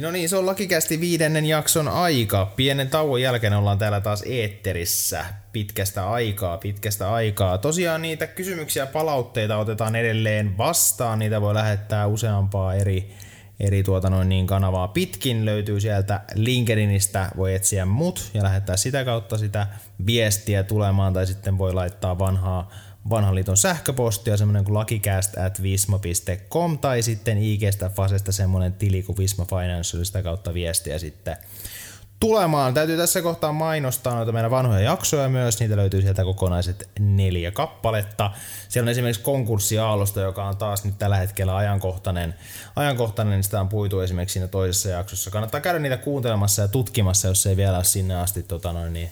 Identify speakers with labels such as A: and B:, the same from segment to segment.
A: No niin, se on lakikästi viidennen jakson aika. Pienen tauon jälkeen ollaan täällä taas eetterissä pitkästä aikaa, pitkästä aikaa. Tosiaan niitä kysymyksiä ja palautteita otetaan edelleen vastaan. Niitä voi lähettää useampaa eri, eri tuota noin niin kanavaa pitkin. Löytyy sieltä LinkedInistä, voi etsiä mut ja lähettää sitä kautta sitä viestiä tulemaan tai sitten voi laittaa vanhaa vanhan liiton sähköpostia, semmoinen kuin luckycast at visma.com tai sitten IGstä Fasesta semmoinen tili kuin Visma Financial, sitä kautta viestiä sitten tulemaan. Täytyy tässä kohtaa mainostaa noita meidän vanhoja jaksoja myös, niitä löytyy sieltä kokonaiset neljä kappaletta. Siellä on esimerkiksi konkurssiaallosta, joka on taas nyt tällä hetkellä ajankohtainen, ajankohtainen niin sitä on puitu esimerkiksi siinä toisessa jaksossa. Kannattaa käydä niitä kuuntelemassa ja tutkimassa, jos ei vielä ole sinne asti tota noin, niin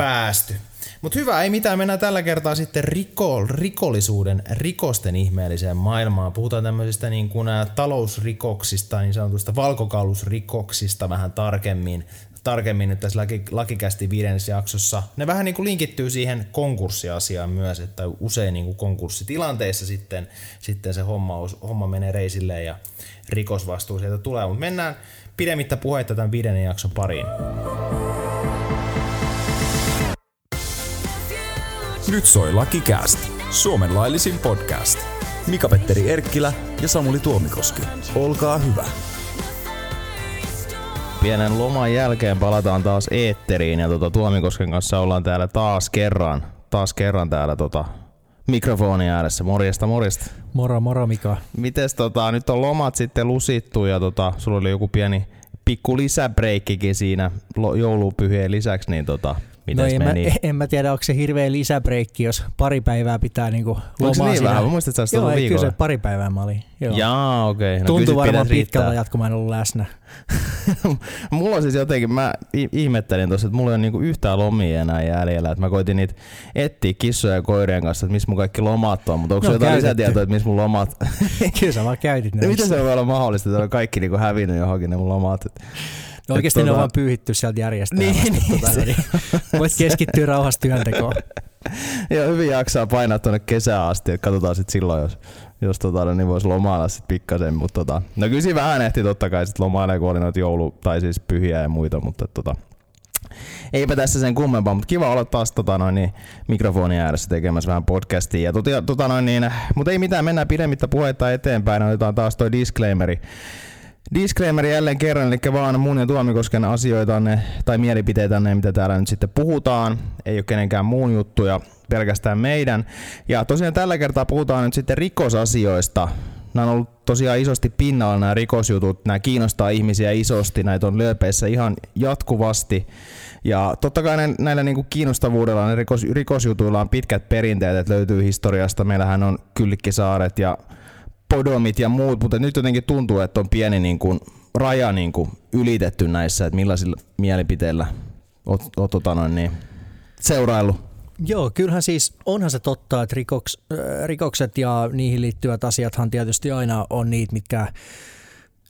A: päästy. Mutta hyvä, ei mitään, mennään tällä kertaa sitten riko, rikollisuuden, rikosten ihmeelliseen maailmaan. Puhutaan tämmöisistä niin kuin talousrikoksista, niin sanotusta valkokaulusrikoksista vähän tarkemmin, tarkemmin nyt tässä laki, lakikästi viidennessä jaksossa. Ne vähän niin kuin linkittyy siihen konkurssiasiaan myös, että usein niin kuin konkurssitilanteissa sitten, sitten se homma, homma menee reisille ja rikosvastuu sieltä tulee. Mutta mennään pidemmittä puheita tämän viidennen jakson pariin.
B: Nyt soi Cast, Suomen laillisin podcast. Mika-Petteri Erkkilä ja Samuli Tuomikoski. Olkaa hyvä.
A: Pienen loman jälkeen palataan taas eetteriin ja tota, Tuomikosken kanssa ollaan täällä taas kerran, taas kerran täällä tota, mikrofoni ääressä. Morjesta, morjesta.
C: Moro, moro Mika.
A: Mites tota, nyt on lomat sitten lusittu ja tota, sulla oli joku pieni pikku lisäbreikkikin siinä joulupyhien lisäksi, niin tota,
C: no en meni? Mä, en mä tiedä, onko se hirveä lisäbreikki, jos pari päivää pitää niinku lomaa Onko
A: niin vähän? Mä muistin, että sä
C: Joo, kyllä se pari päivää mä olin. Joo.
A: Jaa, okei. Okay.
C: No, Tuntui varmaan pitkältä jatko, mä en ollut läsnä.
A: mulla on siis jotenkin, mä ihmettelin tuossa, että mulla ei ole niinku yhtään lomia enää jäljellä. Että mä koitin niitä etsiä kissoja ja koirien kanssa, että missä mun kaikki lomat on. Mutta onko no, jotain lisätietoa, että missä mun lomat...
C: kyllä sä vaan käytit
A: ne. Miten se voi olla mahdollista, että on kaikki niinku hävinnyt johonkin ne mun lomat?
C: No oikeasti tuota... ne on vaan pyyhitty sieltä järjestelmästä. Niin, niin, tuota, niin. Voit keskittyä rauhassa työntekoon.
A: Joo, hyvin jaksaa painaa tuonne kesään asti, että katsotaan sitten silloin, jos, jos tota, niin voisi lomailla sitten pikkasen. Mutta tota, no kyllä siinä vähän ehti totta kai sitten lomailla, kun oli noita joulu- tai siis pyhiä ja muita, mutta tota, eipä tässä sen kummempaa, mutta kiva olla taas tota noin, niin, mikrofonin ääressä tekemässä vähän podcastia. Ja tota, tota noin, niin, mutta ei mitään, mennään pidemmittä puheita eteenpäin. Otetaan taas toi disclaimeri Disclaimer jälleen kerran, eli vaan mun ja Tuomikosken asioita tai mielipiteitä, mitä täällä nyt sitten puhutaan. Ei ole kenenkään muun juttuja, pelkästään meidän. Ja tosiaan tällä kertaa puhutaan nyt sitten rikosasioista. Nämä on ollut tosiaan isosti pinnalla nämä rikosjutut, nämä kiinnostaa ihmisiä isosti, näitä on lööpeissä ihan jatkuvasti. Ja totta kai näillä niin kuin kiinnostavuudella, ne rikos, rikosjutuilla on pitkät perinteet, että löytyy historiasta. Meillähän on Kyllikkisaaret ja podomit ja muut, mutta nyt jotenkin tuntuu, että on pieni niin kuin, raja niin kuin, ylitetty näissä, että millaisilla mielipiteillä oot, oot tota noin, niin, seuraillut.
C: Joo, kyllähän siis onhan se totta, että rikoks, äh, rikokset ja niihin liittyvät asiathan tietysti aina on niitä, mitkä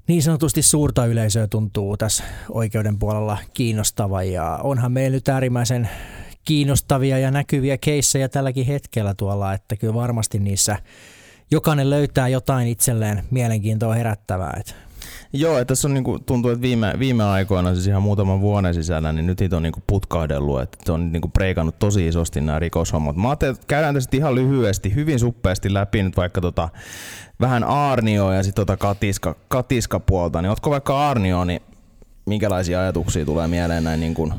C: niin sanotusti suurta yleisöä tuntuu tässä oikeuden puolella kiinnostava ja onhan meillä nyt äärimmäisen kiinnostavia ja näkyviä keissejä tälläkin hetkellä tuolla, että kyllä varmasti niissä jokainen löytää jotain itselleen mielenkiintoa herättävää. Että
A: Joo, että tässä on niinku, tuntuu, että viime, viime aikoina, siis ihan muutaman vuoden sisällä, niin nyt on niinku putkahdellut, että on niinku preikannut tosi isosti nämä rikoshommat. Mä ajattelin, että käydään tästä ihan lyhyesti, hyvin suppeasti läpi nyt vaikka tota, vähän Arnio ja sitten tota katiska, katiskapuolta, niin ootko vaikka Arnio, niin minkälaisia ajatuksia tulee mieleen näin niin kuin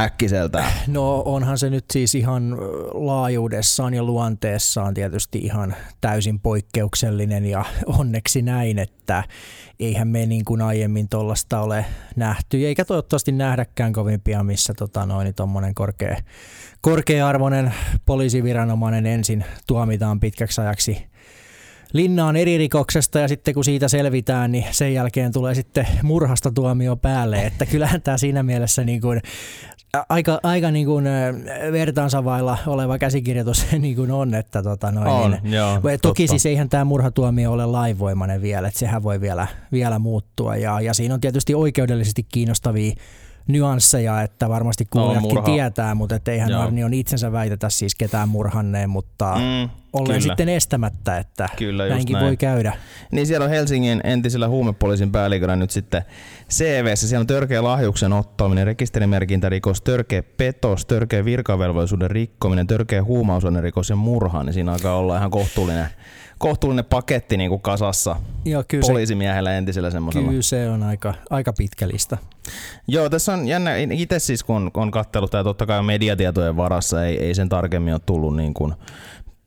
A: äkkiseltä?
C: No onhan se nyt siis ihan laajuudessaan ja luonteessaan tietysti ihan täysin poikkeuksellinen ja onneksi näin, että eihän me niin kuin aiemmin tuollaista ole nähty eikä toivottavasti nähdäkään kovin pian, missä tota noin, tommonen korkea, korkea-arvoinen poliisiviranomainen ensin tuomitaan pitkäksi ajaksi linnaan eri rikoksesta ja sitten kun siitä selvitään, niin sen jälkeen tulee sitten murhasta tuomio päälle. Että kyllähän tämä siinä mielessä niin kuin aika, aika niin kuin vertaansa vailla oleva käsikirjoitus niin kuin on. Että tota noin,
A: on, niin, joo,
C: toki
A: totta.
C: siis eihän tämä murhatuomio ole laivoimainen vielä, että sehän voi vielä, vielä muuttua. Ja, ja siinä on tietysti oikeudellisesti kiinnostavia nyansseja, että varmasti kuulijatkin
A: murha.
C: tietää, mutta et eihän
A: Joo.
C: Arnion itsensä väitetä siis ketään murhanneen, mutta
A: Mm,
C: ollen
A: kyllä.
C: sitten estämättä, että
A: Kyllä,
C: näinkin
A: näin.
C: voi käydä.
A: Niin siellä on Helsingin entisellä huumepoliisin päälliköllä nyt sitten CVssä. Siellä on törkeä lahjuksen ottaminen, rekisterimerkintärikos, törkeä petos, törkeä virkavelvollisuuden rikkominen, törkeä huumausainerikos ja murha. Niin siinä alkaa olla ihan kohtuullinen, kohtuullinen paketti niin kuin kasassa
C: Joo, kyllä se,
A: poliisimiehellä entisellä semmoisella.
C: kyllä se on aika, aika pitkä lista.
A: Joo, tässä on jännä, itse siis kun on kattellut tämä totta kai mediatietojen varassa, ei, ei sen tarkemmin ole tullut niin kuin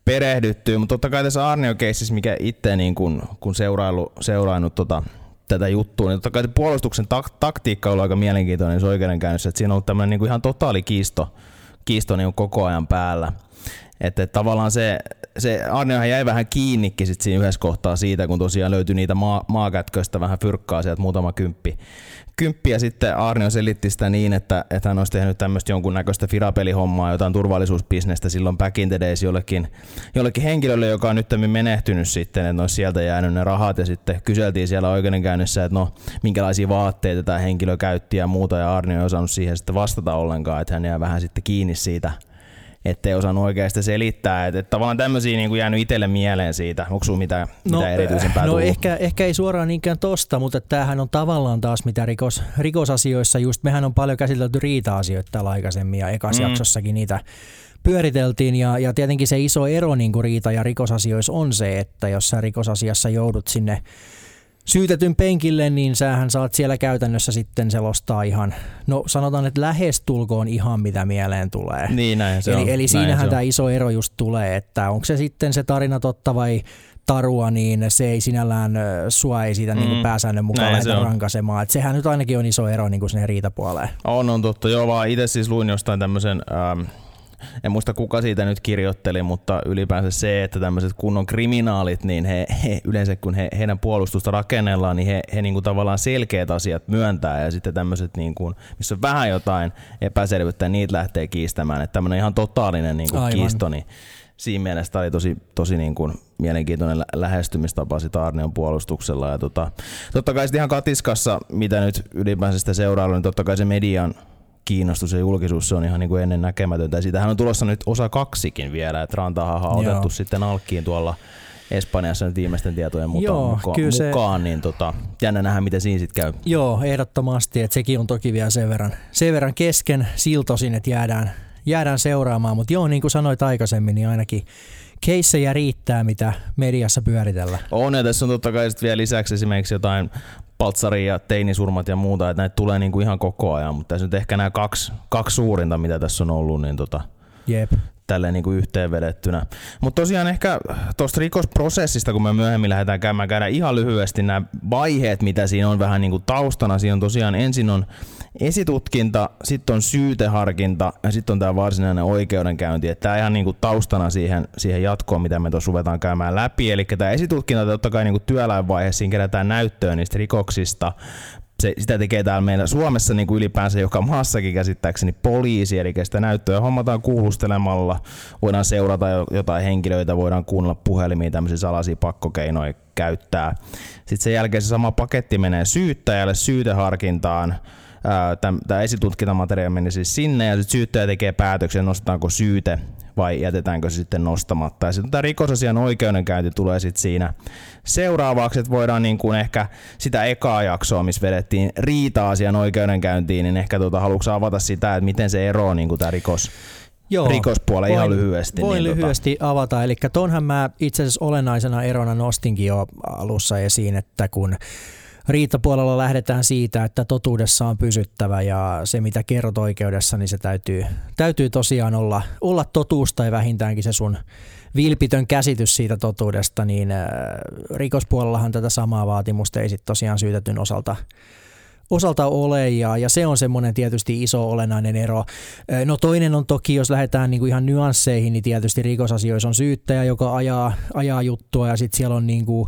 A: perehdyttyä, mutta totta kai tässä Arnio mikä itse niin kuin, kun seurailu, seurainnut tota, tätä juttua, niin totta kai se puolustuksen tak- taktiikka on ollut aika mielenkiintoinen se oikeudenkäynnissä, että siinä on ollut tämmöinen niin kuin ihan totaali kiisto, kiisto niin koko ajan päällä. Että et tavallaan se, se Arniohan jäi vähän kiinnikin sit siinä yhdessä kohtaa siitä, kun tosiaan löytyi niitä maa, maakätköistä vähän fyrkkaa sieltä muutama kymppi. Kymppi ja sitten Arnio selitti sitä niin, että, että hän olisi tehnyt tämmöistä jonkunnäköistä firapelihommaa, jotain turvallisuusbisnestä silloin back in the days jollekin, jollekin henkilölle, joka on nyt menehtynyt sitten, että olisi sieltä jäänyt ne rahat ja sitten kyseltiin siellä oikeudenkäynnissä, että no minkälaisia vaatteita tämä henkilö käytti ja muuta ja Arnio ei osannut siihen sitten vastata ollenkaan, että hän jää vähän sitten kiinni siitä, ettei osannut oikeasti selittää. Että, että tavallaan tämmöisiä niin kuin jäänyt itselle mieleen siitä. Onko sinulla mitään, no, mitään erityisempää
C: no
A: tullut?
C: ehkä, ehkä ei suoraan niinkään tosta, mutta tämähän on tavallaan taas mitä rikos, rikosasioissa just, mehän on paljon käsitelty riita-asioita täällä aikaisemmin ja ekas
A: mm.
C: jaksossakin niitä pyöriteltiin ja, ja tietenkin se iso ero niin kuin riita- ja rikosasioissa on se, että jos sä rikosasiassa joudut sinne syytetyn penkille, niin sähän saat siellä käytännössä sitten selostaa ihan, no sanotaan, että lähestulkoon ihan mitä mieleen tulee.
A: Niin näin se
C: eli,
A: on.
C: eli
A: näin
C: siinähän
A: se
C: tämä
A: on.
C: iso ero just tulee, että onko se sitten se tarina totta vai tarua, niin se ei sinällään sua ei siitä mm. niin pääsäännön mukaan
A: Näin se
C: lähdetä
A: on.
C: rankaisemaan. Et sehän nyt ainakin on iso ero niin kuin sinne riitapuoleen.
A: On, on totta. Joo, vaan itse siis luin jostain tämmöisen, ähm, en muista kuka siitä nyt kirjoitteli, mutta ylipäänsä se, että tämmöiset kunnon kriminaalit, niin he, he yleensä kun he, heidän puolustusta rakennellaan, niin he, he niinku tavallaan selkeät asiat myöntää ja sitten tämmöiset, niinku, missä on vähän jotain epäselvyyttä, niitä lähtee kiistämään. Että tämmöinen ihan totaalinen niinku
C: Aivan.
A: kiisto, niin siinä mielessä tämä oli tosi, tosi niin kuin mielenkiintoinen lä- lähestymistapa sitä Arnion puolustuksella. Ja tota, totta kai sitten ihan katiskassa, mitä nyt ylipäänsä sitä seurailla, niin totta kai se median kiinnostus ja julkisuus se on ihan niin kuin ennen näkemätöntä. Ja siitähän on tulossa nyt osa kaksikin vielä, että Rantahan on
C: Joo.
A: otettu sitten alkkiin tuolla Espanjassa nyt viimeisten tietojen mukaan,
C: Joo,
A: mukaan,
C: kyllä se-
A: mukaan niin tota, jännä nähdä, miten siinä sitten käy.
C: Joo, ehdottomasti, että sekin on toki vielä sen verran, sen verran kesken siltosin, että jäädään, jäädään seuraamaan, mutta joo, niin kuin sanoit aikaisemmin, niin ainakin keissejä riittää, mitä mediassa pyöritellään.
A: On, ja tässä on totta kai vielä lisäksi esimerkiksi jotain paltsari ja teinisurmat ja muuta, että näitä tulee niinku ihan koko ajan, mutta tässä nyt ehkä nämä kaksi, kaksi suurinta, mitä tässä on ollut, niin tota,
C: Jep.
A: Tälleen niin kuin yhteenvedettynä. Mutta tosiaan ehkä tuosta rikosprosessista, kun me myöhemmin lähdetään käymään, käydään ihan lyhyesti nämä vaiheet, mitä siinä on vähän niin kuin taustana. Siinä on tosiaan ensin on esitutkinta, sitten on syyteharkinta ja sitten on tämä varsinainen oikeudenkäynti. Tämä ihan niin kuin taustana siihen, siihen jatkoon, mitä me tuossa ruvetaan käymään läpi. Eli tämä esitutkinta totta kai niin kuin työläinvaiheessa, siinä kerätään näyttöä niistä rikoksista, se, sitä tekee täällä meillä Suomessa niin kuin ylipäänsä joka maassakin käsittääkseni poliisi, eli sitä näyttöä hommataan kuulustelemalla, voidaan seurata jo- jotain henkilöitä, voidaan kuunnella puhelimia, tämmöisiä salaisia pakkokeinoja käyttää. Sitten sen jälkeen se sama paketti menee syyttäjälle syyteharkintaan, Tämä esitutkintamateriaali meni siis sinne ja sitten syyttäjä tekee päätöksen, nostetaanko syyte vai jätetäänkö se sitten nostamatta. Ja sitten tämä rikosasian oikeudenkäynti tulee sitten siinä seuraavaksi, että voidaan niin kuin ehkä sitä ekaa jaksoa, missä vedettiin riita-asian oikeudenkäyntiin, niin ehkä tuota, haluatko avata sitä, että miten se eroaa niin kuin tämä rikos,
C: Joo,
A: rikospuoli ihan lyhyesti.
C: Voin
A: niin
C: lyhyesti avata. Eli tonhan mä itse asiassa olennaisena erona nostinkin jo alussa esiin, että kun riitapuolella lähdetään siitä, että totuudessa on pysyttävä ja se mitä kerrot oikeudessa, niin se täytyy, täytyy tosiaan olla, olla totuus tai vähintäänkin se sun vilpitön käsitys siitä totuudesta, niin äh, rikospuolellahan tätä samaa vaatimusta ei sitten tosiaan syytetyn osalta osalta ole ja, ja se on semmoinen tietysti iso olennainen ero. No toinen on toki, jos lähdetään niinku ihan nyansseihin, niin tietysti rikosasioissa on syyttäjä, joka ajaa, ajaa juttua ja sitten siellä on niinku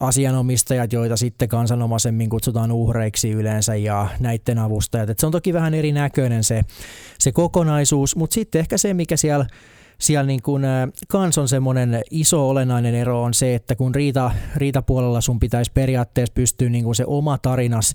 C: asianomistajat, joita sitten kansanomaisemmin kutsutaan uhreiksi yleensä ja näiden avustajat. Et se on toki vähän erinäköinen se, se kokonaisuus, mutta sitten ehkä se, mikä siellä siellä niin äh, kans on semmoinen iso olennainen ero on se, että kun riita, riitapuolella sun pitäisi periaatteessa pystyä niin kun se oma tarinas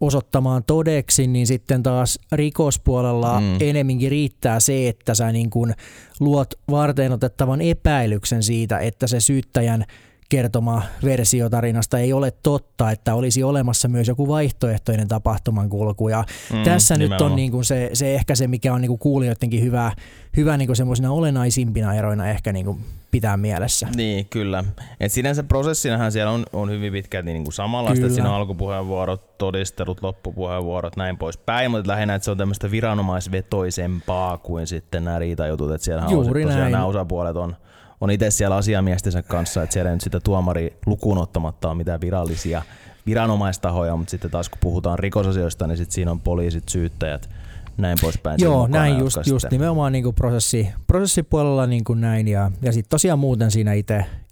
C: osoittamaan todeksi, niin sitten taas rikospuolella mm. enemminkin riittää se, että sä niin kuin luot varten otettavan epäilyksen siitä, että se syyttäjän kertoma versio tarinasta ei ole totta, että olisi olemassa myös joku vaihtoehtoinen tapahtuman kulku. Ja mm, tässä nimenomaan. nyt on niin kuin se, se ehkä se, mikä on niin kuin kuulijoidenkin hyvä, hyvä niin kuin semmoisina olennaisimpina eroina ehkä niin kuin pitää mielessä.
A: Niin, kyllä. Et sinänsä prosessinahan siellä on, on hyvin pitkälti niin kuin samanlaista, että siinä on alkupuheenvuorot, todistelut, loppupuheenvuorot, näin poispäin, mutta lähinnä, että se on tämmöistä viranomaisvetoisempaa kuin sitten nämä riitajutut, että siellä on tosiaan näin. nämä osapuolet on on itse siellä asiamiestensä kanssa, että siellä ei nyt sitä tuomari lukuun ottamatta ole mitään virallisia viranomaistahoja, mutta sitten taas kun puhutaan rikosasioista, niin sitten siinä on poliisit, syyttäjät, näin poispäin.
C: Joo, näin just, just nimenomaan niin kuin prosessi, prosessipuolella niin kuin näin ja, ja sitten tosiaan muuten siinä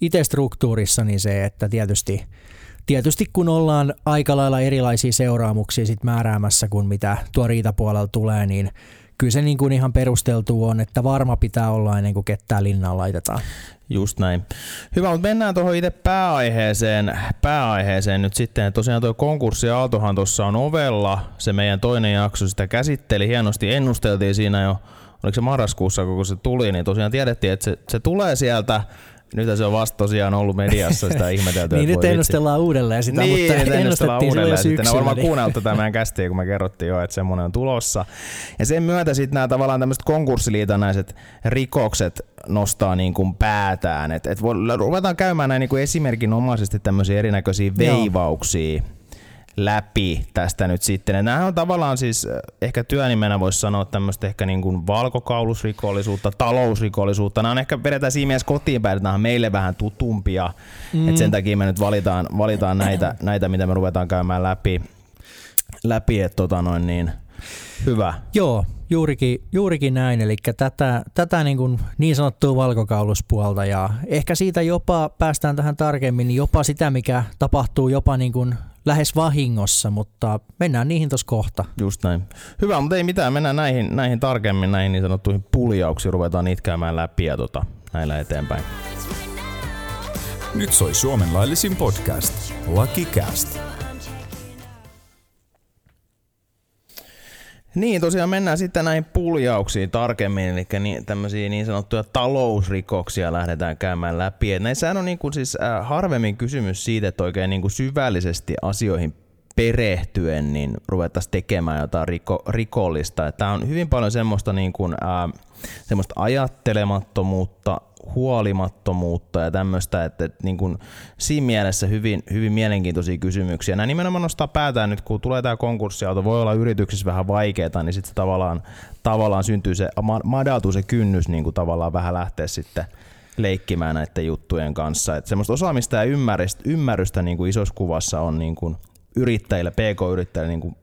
C: itse struktuurissa niin se, että tietysti, tietysti kun ollaan aika lailla erilaisia seuraamuksia sit määräämässä kuin mitä tuo riitapuolella tulee, niin kyllä se niin kuin ihan perusteltu on, että varma pitää olla ennen kuin ketään linnaan laitetaan.
A: Just näin. Hyvä, mutta mennään tuohon itse pääaiheeseen, pääaiheeseen nyt sitten. Tosiaan tuo konkurssi Aaltohan tuossa on ovella. Se meidän toinen jakso sitä käsitteli. Hienosti ennusteltiin siinä jo, oliko se marraskuussa, kun se tuli, niin tosiaan tiedettiin, että se, se tulee sieltä nyt se on vasta tosiaan ollut mediassa sitä ihmetelty.
C: niin nyt ennustellaan uudelleen sitä, niin, mutta ennustettiin uudelleen. Sitten
A: ne on varmaan kuunnellut tätä meidän kästiä, kun me kerrottiin jo, että semmoinen on tulossa. Ja sen myötä sitten nämä tavallaan tämmöiset konkurssiliitännäiset rikokset nostaa niin kuin päätään. Et, et ruvetaan käymään näin niin kuin esimerkinomaisesti tämmöisiä erinäköisiä veivauksia. Joo läpi tästä nyt sitten. Nämähän on tavallaan siis, eh, ehkä työnimenä voisi sanoa tämmöistä ehkä niin kuin valkokaulusrikollisuutta, talousrikollisuutta. Nämä on ehkä vedetään siinä mielessä kotiin päin, että nämä on meille vähän tutumpia. Mm. Et sen takia me nyt valitaan, valitaan näitä, näitä, mitä me ruvetaan käymään läpi. läpi että tota noin niin, hyvä.
C: Joo, juurikin, juurikin näin. Eli tätä, tätä niin, kuin niin sanottua valkokauluspuolta ja ehkä siitä jopa päästään tähän tarkemmin, jopa sitä, mikä tapahtuu jopa niin kuin lähes vahingossa, mutta mennään niihin tuossa kohta.
A: Just näin. Hyvä, mutta ei mitään, mennään näihin, näihin tarkemmin, näihin niin sanottuihin puljauksiin, ruvetaan niitä käymään läpi ja tota, näillä eteenpäin.
B: Nyt soi Suomen laillisin podcast, Lucky
A: Niin, tosiaan mennään sitten näihin puljauksiin tarkemmin, eli niin, tämmöisiä niin sanottuja talousrikoksia lähdetään käymään läpi. Et näissähän on niin kuin siis äh, harvemmin kysymys siitä, että oikein niin kuin syvällisesti asioihin perehtyen niin ruvettaisiin tekemään jotain riko, rikollista. Tämä on hyvin paljon semmoista, niin kuin, äh, semmoista ajattelemattomuutta, huolimattomuutta ja tämmöistä, että, että niin kuin, siinä mielessä hyvin, hyvin mielenkiintoisia kysymyksiä. Nämä nimenomaan nostaa päätään nyt, kun tulee tämä konkurssiauto, voi olla yrityksissä vähän vaikeaa, niin sitten tavallaan, tavallaan syntyy se, madaltuu se kynnys niin kuin tavallaan vähän lähteä sitten leikkimään näiden juttujen kanssa. Että semmoista osaamista ja ymmärrystä, ymmärrystä niin kuin isossa kuvassa on niin kuin yrittäjille, pk-yrittäjille niin kuin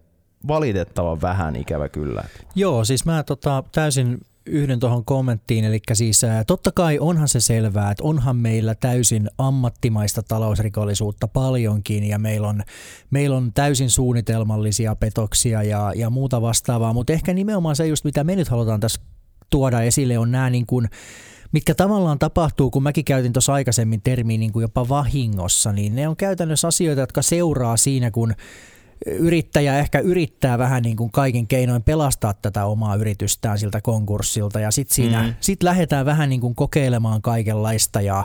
A: valitettavan vähän ikävä kyllä.
C: Joo, siis mä tota, täysin yhden tuohon kommenttiin, eli siis totta kai onhan se selvää, että onhan meillä täysin ammattimaista talousrikollisuutta paljonkin ja meillä on, meillä on täysin suunnitelmallisia petoksia ja, ja muuta vastaavaa, mutta ehkä nimenomaan se just mitä me nyt halutaan tässä tuoda esille on nämä niin kuin, mitkä tavallaan tapahtuu, kun mäkin käytin tuossa aikaisemmin termiä niin kuin jopa vahingossa, niin ne on käytännössä asioita, jotka seuraa siinä, kun yrittäjä ehkä yrittää vähän niin kuin kaikin keinoin pelastaa tätä omaa yritystään siltä konkurssilta ja sitten siinä mm. sit lähdetään vähän niin kuin kokeilemaan kaikenlaista ja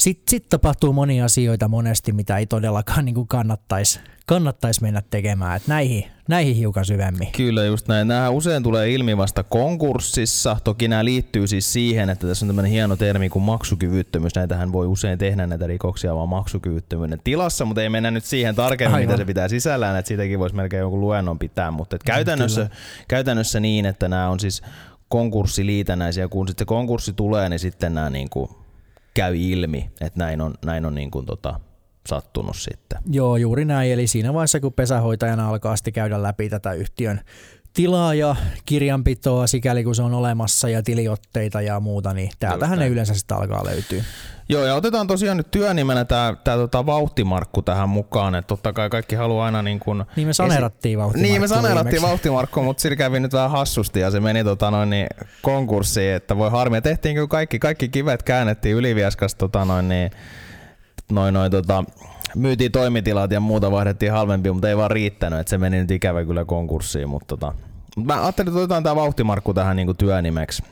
C: sitten sit tapahtuu monia asioita monesti, mitä ei todellakaan niin kannattaisi kannattais mennä tekemään. Et näihin, näihin hiukan syvemmin.
A: Kyllä just näin. Nämä usein tulee ilmi vasta konkurssissa. Toki nämä liittyy siis siihen, että tässä on tämmöinen hieno termi kuin maksukyvyttömyys. Näitähän voi usein tehdä näitä rikoksia vaan maksukyvyttömyyden tilassa, mutta ei mennä nyt siihen tarkemmin, Aivan. mitä se pitää sisällään. Että siitäkin voisi melkein joku luennon pitää. Mutta et käytännössä, käytännössä niin, että nämä on siis konkurssiliitännäisiä. Kun sitten se konkurssi tulee, niin sitten nämä niin kuin käy ilmi, että näin on, näin on niin kuin tota, sattunut sitten.
C: Joo, juuri näin. Eli siinä vaiheessa, kun pesähoitajana alkaa sitten käydä läpi tätä yhtiön tilaa ja kirjanpitoa, sikäli kun se on olemassa ja tiliotteita ja muuta, niin täältähän ne yleensä sitten alkaa löytyä.
A: Joo, ja otetaan tosiaan nyt työnimenä tämä tää tota vauhtimarkku tähän mukaan, että totta kai kaikki haluaa aina niin kuin...
C: Niin me saneerattiin vauhtimarkku.
A: Niin me saneerattiin vauhtimarkku, mutta sillä kävi nyt vähän hassusti ja se meni tota noin niin konkurssiin, että voi harmia. Tehtiin kyllä kaikki, kaikki kivet käännettiin Ylivieskas tota noin niin, noin, noin tota, myytiin toimitilat ja muuta, vaihdettiin halvempi, mutta ei vaan riittänyt, että se meni nyt ikävä kyllä konkurssiin, mutta tota, mä ajattelin, että otetaan tämä vauhtimarkku tähän niin työnimeksi.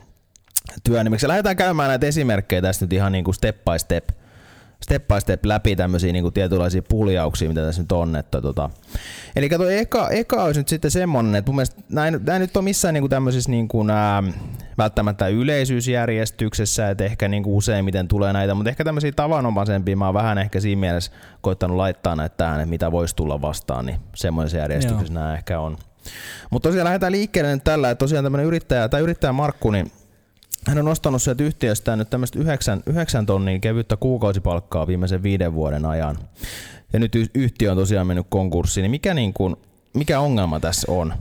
A: työnimeksi. Lähdetään käymään näitä esimerkkejä tästä nyt ihan niin kuin step by step step by step läpi tämmöisiä niin tietynlaisia puljauksia, mitä tässä nyt on. Että tota. Eli kato, eka, eka olisi nyt sitten semmonen, että mun mielestä näin, näin nyt on missään niin kuin tämmöisissä niin kuin, ää, välttämättä yleisyysjärjestyksessä, että ehkä niin kuin useimmiten tulee näitä, mutta ehkä tämmöisiä tavanomaisempia mä oon vähän ehkä siinä mielessä koittanut laittaa näitä tähän, että mitä voisi tulla vastaan, niin semmoisessa järjestyksessä Joo. nämä ehkä on. Mutta tosiaan lähdetään liikkeelle nyt tällä, että tosiaan tämmöinen yrittäjä, tai yrittäjä Markku, niin hän on nostanut sieltä yhtiöstään nyt tämmöistä 9, 9 tonnia kevyttä kuukausipalkkaa viimeisen viiden vuoden ajan. Ja nyt yhtiö on tosiaan mennyt konkurssiin, niin mikä, niin kuin, mikä ongelma tässä on?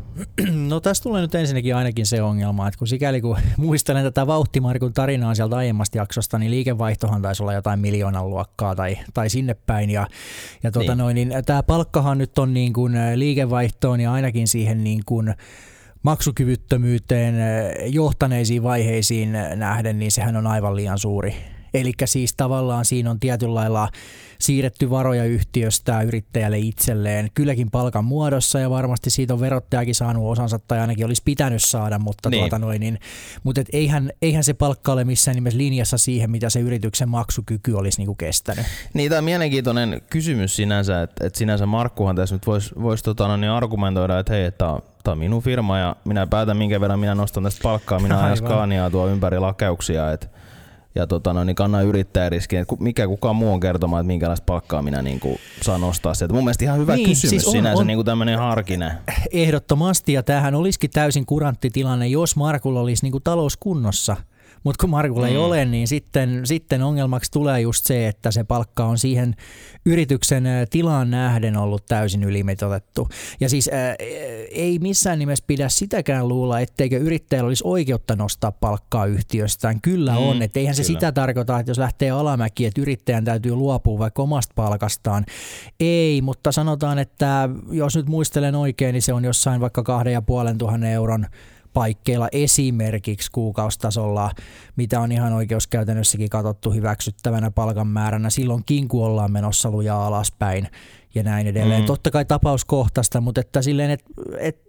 C: No tässä tulee nyt ensinnäkin ainakin se ongelma, että kun sikäli kun muistelen tätä Vauhtimarkun tarinaa sieltä aiemmasta jaksosta, niin liikevaihtohan taisi olla jotain miljoonan luokkaa tai, tai sinne päin. Ja, ja tuota niin. Noin, niin tämä palkkahan nyt on niin kuin liikevaihtoon ja ainakin siihen niin kuin maksukyvyttömyyteen johtaneisiin vaiheisiin nähden, niin sehän on aivan liian suuri. Eli siis tavallaan siinä on tietyllä lailla siirretty varoja yhtiöstä yrittäjälle itselleen, kylläkin palkan muodossa ja varmasti siitä on verottajakin saanut osansa tai ainakin olisi pitänyt saada, mutta, niin. tuota noin, niin, mutta et eihän, eihän se palkka ole missään nimessä linjassa siihen, mitä se yrityksen maksukyky olisi niinku kestänyt.
A: Niin, tämä on mielenkiintoinen kysymys sinänsä, että, että sinänsä Markkuhan tässä nyt voisi vois, tota, no niin argumentoida, että hei, että tämä on minun firma ja minä päätän minkä verran minä nostan tästä palkkaa, minä ajan Scaniaa tuo ympäri lakeuksia, että ja tota, no, niin kannan yrittäjäriskiä, että mikä kukaan muu on kertomaan, että minkälaista palkkaa minä niin kuin, saan nostaa sieltä. Mun mielestä ihan hyvä niin, kysymys siis on, sinänsä, on, niin kuin tämmöinen harkinen.
C: Ehdottomasti, ja tämähän olisikin täysin kurantti tilanne, jos Markulla olisi niin kuin talous kunnossa – mutta kun Markulla mm. ei ole, niin sitten, sitten ongelmaksi tulee just se, että se palkka on siihen yrityksen tilaan nähden ollut täysin ylimitotettu. Ja siis ää, ei missään nimessä pidä sitäkään luulla, etteikö yrittäjällä olisi oikeutta nostaa palkkaa yhtiöstään. Kyllä mm, on, että eihän kyllä. se sitä tarkoita, että jos lähtee alamäki, että yrittäjän täytyy luopua vaikka omasta palkastaan. Ei, mutta sanotaan, että jos nyt muistelen oikein, niin se on jossain vaikka kahden ja puolen tuhannen euron paikkeilla esimerkiksi kuukaustasolla, mitä on ihan oikeuskäytännössäkin katsottu hyväksyttävänä palkan määränä. Silloinkin, kun ollaan menossa lujaa alaspäin ja näin edelleen. Mm. Totta kai tapauskohtaista, mutta että silleen, et, et,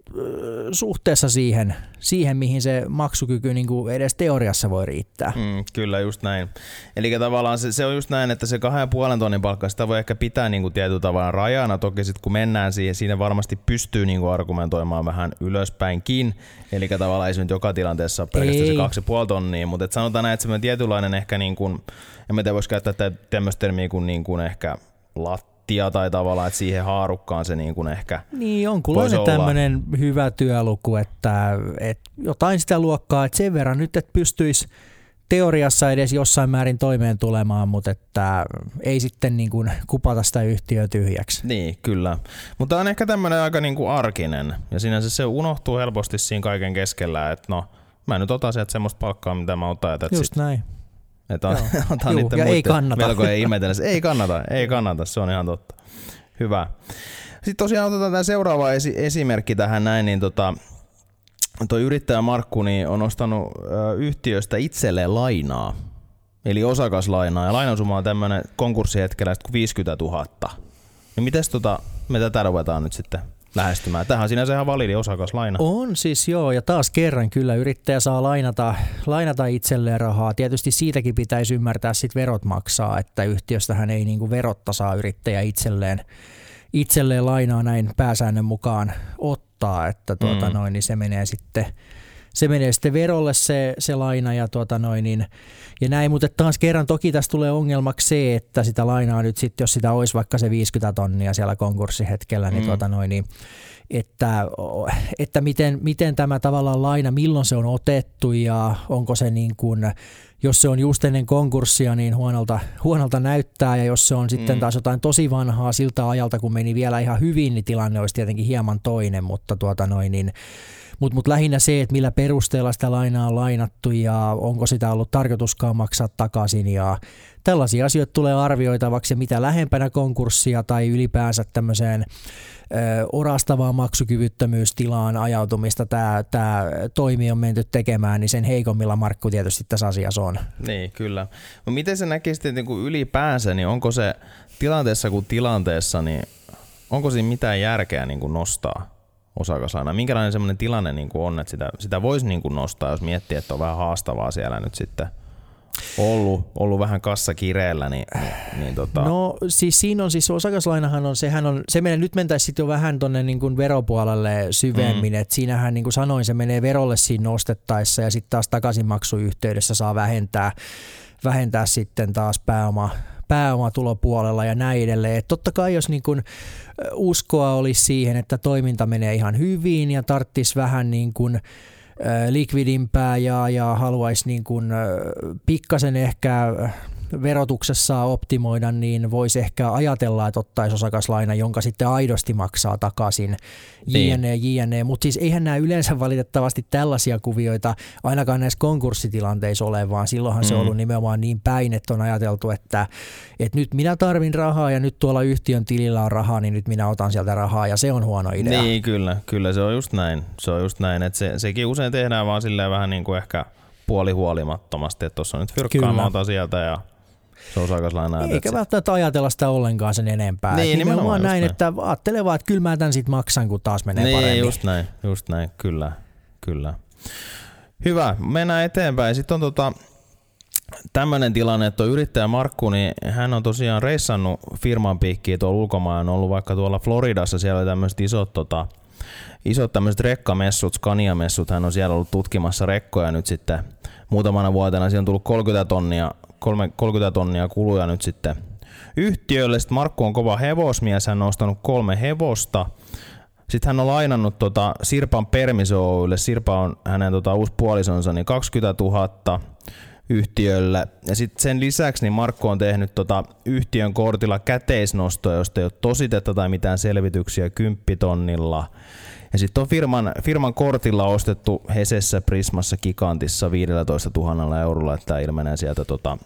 C: suhteessa siihen, siihen, mihin se maksukyky niin kuin edes teoriassa voi riittää.
A: Mm, kyllä, just näin. Eli tavallaan se, se on just näin, että se kahden ja puolen tonnin palkka, sitä voi ehkä pitää niin kuin tietyllä tavalla rajana. Toki sitten kun mennään siihen, siinä varmasti pystyy niin kuin argumentoimaan vähän ylöspäinkin. Eli tavallaan ei se nyt joka tilanteessa ole pelkästään ei. se kaksi ja puoli tonnia, mutta et sanotaan näin, että semmoinen tietynlainen ehkä, niin kuin, en mä tiedä, voisi käyttää tämmöistä termiä kuin, niin kuin ehkä lat nettiä tai tavallaan, että siihen haarukkaan se niin kuin ehkä
C: Niin, jonkunlainen tämmöinen hyvä työluku, että, että jotain sitä luokkaa, että sen verran nyt, että pystyisi teoriassa edes jossain määrin toimeen tulemaan, mutta että ei sitten niin kuin kupata sitä yhtiöä tyhjäksi.
A: Niin, kyllä. Mutta on ehkä tämmöinen aika niin kuin arkinen ja sinänsä se unohtuu helposti siinä kaiken keskellä, että no mä nyt otan sieltä semmoista palkkaa, mitä mä otan. Että
C: Just sit, näin.
A: Että on, otan Juu, ja ei kannata. Melko ei ihmetellä. Ei kannata, ei kannata, se on ihan totta. Hyvä. Sitten tosiaan otetaan tämä seuraava esi- esimerkki tähän näin, niin tota, tuo yrittäjä Markku niin on ostanut ö, yhtiöstä itselleen lainaa, eli osakaslainaa, ja lainasumma on tämmöinen konkurssihetkellä 50 000. Niin mites tota, me tätä ruvetaan nyt sitten lähestymään. Tähän on sinänsä ihan validi osakaslaina.
C: On siis joo, ja taas kerran kyllä yrittäjä saa lainata, lainata itselleen rahaa. Tietysti siitäkin pitäisi ymmärtää sit verot maksaa, että yhtiöstähän ei niinku verotta saa yrittäjä itselleen, itselleen lainaa näin pääsäännön mukaan ottaa, että tuota mm. noin, niin se menee sitten se menee sitten verolle se, se laina ja, tuota noin, niin, ja näin, mutta taas kerran toki tässä tulee ongelmaksi se, että sitä lainaa nyt sitten, jos sitä olisi vaikka se 50 tonnia siellä konkurssihetkellä, niin, mm. tuota noin, niin että, että miten, miten tämä tavallaan laina, milloin se on otettu ja onko se niin kuin, jos se on just ennen konkurssia, niin huonolta, huonolta näyttää ja jos se on sitten mm. taas jotain tosi vanhaa siltä ajalta, kun meni vielä ihan hyvin, niin tilanne olisi tietenkin hieman toinen, mutta tuota noin, niin mutta mut lähinnä se, että millä perusteella sitä lainaa on lainattu ja onko sitä ollut tarkoituskaan maksaa takaisin ja tällaisia asioita tulee arvioitavaksi ja mitä lähempänä konkurssia tai ylipäänsä tämmöiseen orastavaan maksukyvyttömyystilaan ajautumista tämä, tämä toimi on menty tekemään, niin sen heikommilla Markku tietysti tässä asiassa on.
A: Niin, kyllä. No miten se näkisit niin kuin ylipäänsä, niin onko se tilanteessa kuin tilanteessa, niin onko siinä mitään järkeä niin kuin nostaa osakaslainaa? Minkälainen semmoinen tilanne niin kuin on, että sitä, sitä voisi niin kuin nostaa, jos miettii, että on vähän haastavaa siellä nyt sitten ollut, ollut vähän kassa kireellä, niin, niin tota...
C: No siis siinä on siis osakaslainahan on, sehän on, se menee, nyt mentäisi sitten jo vähän tuonne niin kuin veropuolelle syvemmin, mm. että siinähän niin kuin sanoin, se menee verolle siinä nostettaessa ja sitten taas takaisinmaksuyhteydessä saa vähentää, vähentää sitten taas pääoma, pääomatulopuolella ja näin edelleen. Et totta kai jos niin kun uskoa olisi siihen, että toiminta menee ihan hyvin ja tarttisi vähän niin kuin likvidimpää ja, ja haluaisi niin kuin pikkasen ehkä verotuksessa optimoida, niin voisi ehkä ajatella, että ottaisi osakaslaina, jonka sitten aidosti maksaa takaisin, jne, niin. jne. Mutta siis eihän nämä yleensä valitettavasti tällaisia kuvioita ainakaan näissä konkurssitilanteissa ole, vaan silloinhan mm. se on mm. ollut nimenomaan niin päin, että on ajateltu, että, että nyt minä tarvin rahaa ja nyt tuolla yhtiön tilillä on rahaa, niin nyt minä otan sieltä rahaa ja se on huono idea.
A: Niin, kyllä, kyllä se on just näin. Se on just näin, että se, sekin usein tehdään vaan silleen vähän niin kuin ehkä puolihuolimattomasti, että tuossa on nyt fyrkkaa, mä otan sieltä ja se osakaslaina.
C: Eikä välttämättä ajatella sitä ollenkaan sen enempää. Niin, nimenomaan, nimenomaan näin, näin, että ajattelee vaan, että kyllä mä tämän sitten maksan, kun taas menee
A: niin,
C: paremmin.
A: just näin, just näin, kyllä, kyllä. Hyvä, mennään eteenpäin. Sitten on tota, tämmöinen tilanne, että yrittäjä Markku, niin hän on tosiaan reissannut firman piikkiä tuolla ulkomaan, on ollut vaikka tuolla Floridassa, siellä oli tämmöiset isot tota, isot tämmöiset rekkamessut, Scania-messut, hän on siellä ollut tutkimassa rekkoja nyt sitten muutamana vuotena, siinä on tullut 30 tonnia 30 tonnia kuluja nyt sitten yhtiölle. Sitten Markku on kova hevosmies, hän on ostanut kolme hevosta. Sitten hän on lainannut tota Sirpan Permiso Oylle, Sirpa on hänen tota uusi puolisonsa, niin 20 000 yhtiölle. Ja sitten sen lisäksi niin Markku on tehnyt tota yhtiön kortilla käteisnostoja, josta ei ole tositetta tai mitään selvityksiä kymppitonnilla. Ja sitten on firman, firman kortilla ostettu Hesessä Prismassa Gigantissa 15 000 eurolla, että tämä ilmenee sieltä tota,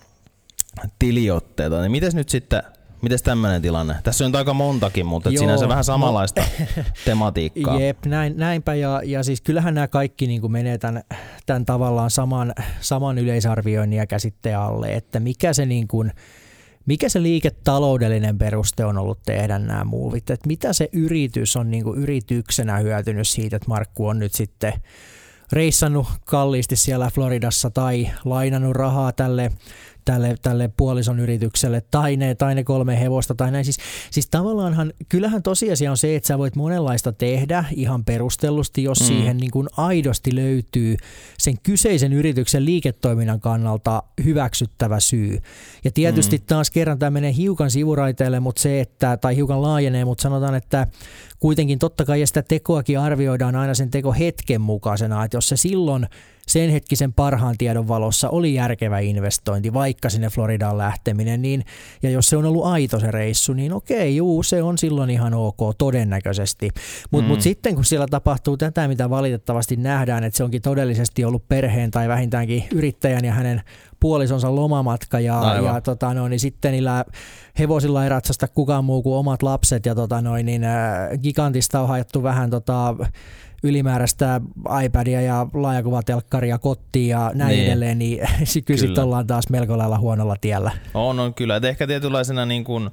A: tiliotteita. Niin mites nyt sitten, mites tämmöinen tilanne? Tässä on aika montakin, mutta Joo, sinänsä vähän samanlaista no, tematiikkaa.
C: Jep, näin, näinpä. Ja, ja siis kyllähän nämä kaikki niin kuin menee tämän, tämän tavallaan saman, saman yleisarvioinnin ja käsitteen alle, että mikä se niin kuin, mikä se liiketaloudellinen peruste on ollut tehdä nämä muuvit, että mitä se yritys on niin kuin yrityksenä hyötynyt siitä, että Markku on nyt sitten reissannut kalliisti siellä Floridassa tai lainannut rahaa tälle tälle, tälle puolison yritykselle tai ne, tai ne kolme hevosta tai näin. Siis, siis tavallaanhan, kyllähän tosiasia on se, että sä voit monenlaista tehdä ihan perustellusti, jos mm. siihen niin kuin aidosti löytyy sen kyseisen yrityksen liiketoiminnan kannalta hyväksyttävä syy. Ja tietysti mm. taas kerran tämä menee hiukan sivuraiteelle, mutta se, että, tai hiukan laajenee, mutta sanotaan, että kuitenkin totta kai ja sitä tekoakin arvioidaan aina sen teko hetken mukaisena, että jos se silloin sen hetkisen parhaan tiedon valossa oli järkevä investointi, vaikka sinne Floridaan lähteminen, niin, ja jos se on ollut aito se reissu, niin okei, juu, se on silloin ihan ok, todennäköisesti. Mutta mm. mut sitten kun siellä tapahtuu tätä, mitä valitettavasti nähdään, että se onkin todellisesti ollut perheen tai vähintäänkin yrittäjän ja hänen puolisonsa lomamatka ja, ja tota noin, niin sitten niillä hevosilla ei ratsasta kukaan muu kuin omat lapset ja tota noin, niin, äh, gigantista on haettu vähän tota, ylimääräistä iPadia ja laajakuvatelkkaria kotiin ja näin niin. edelleen, niin kyllä sitten ollaan taas melko lailla huonolla tiellä.
A: On, on kyllä. Et ehkä tietynlaisena niin kuin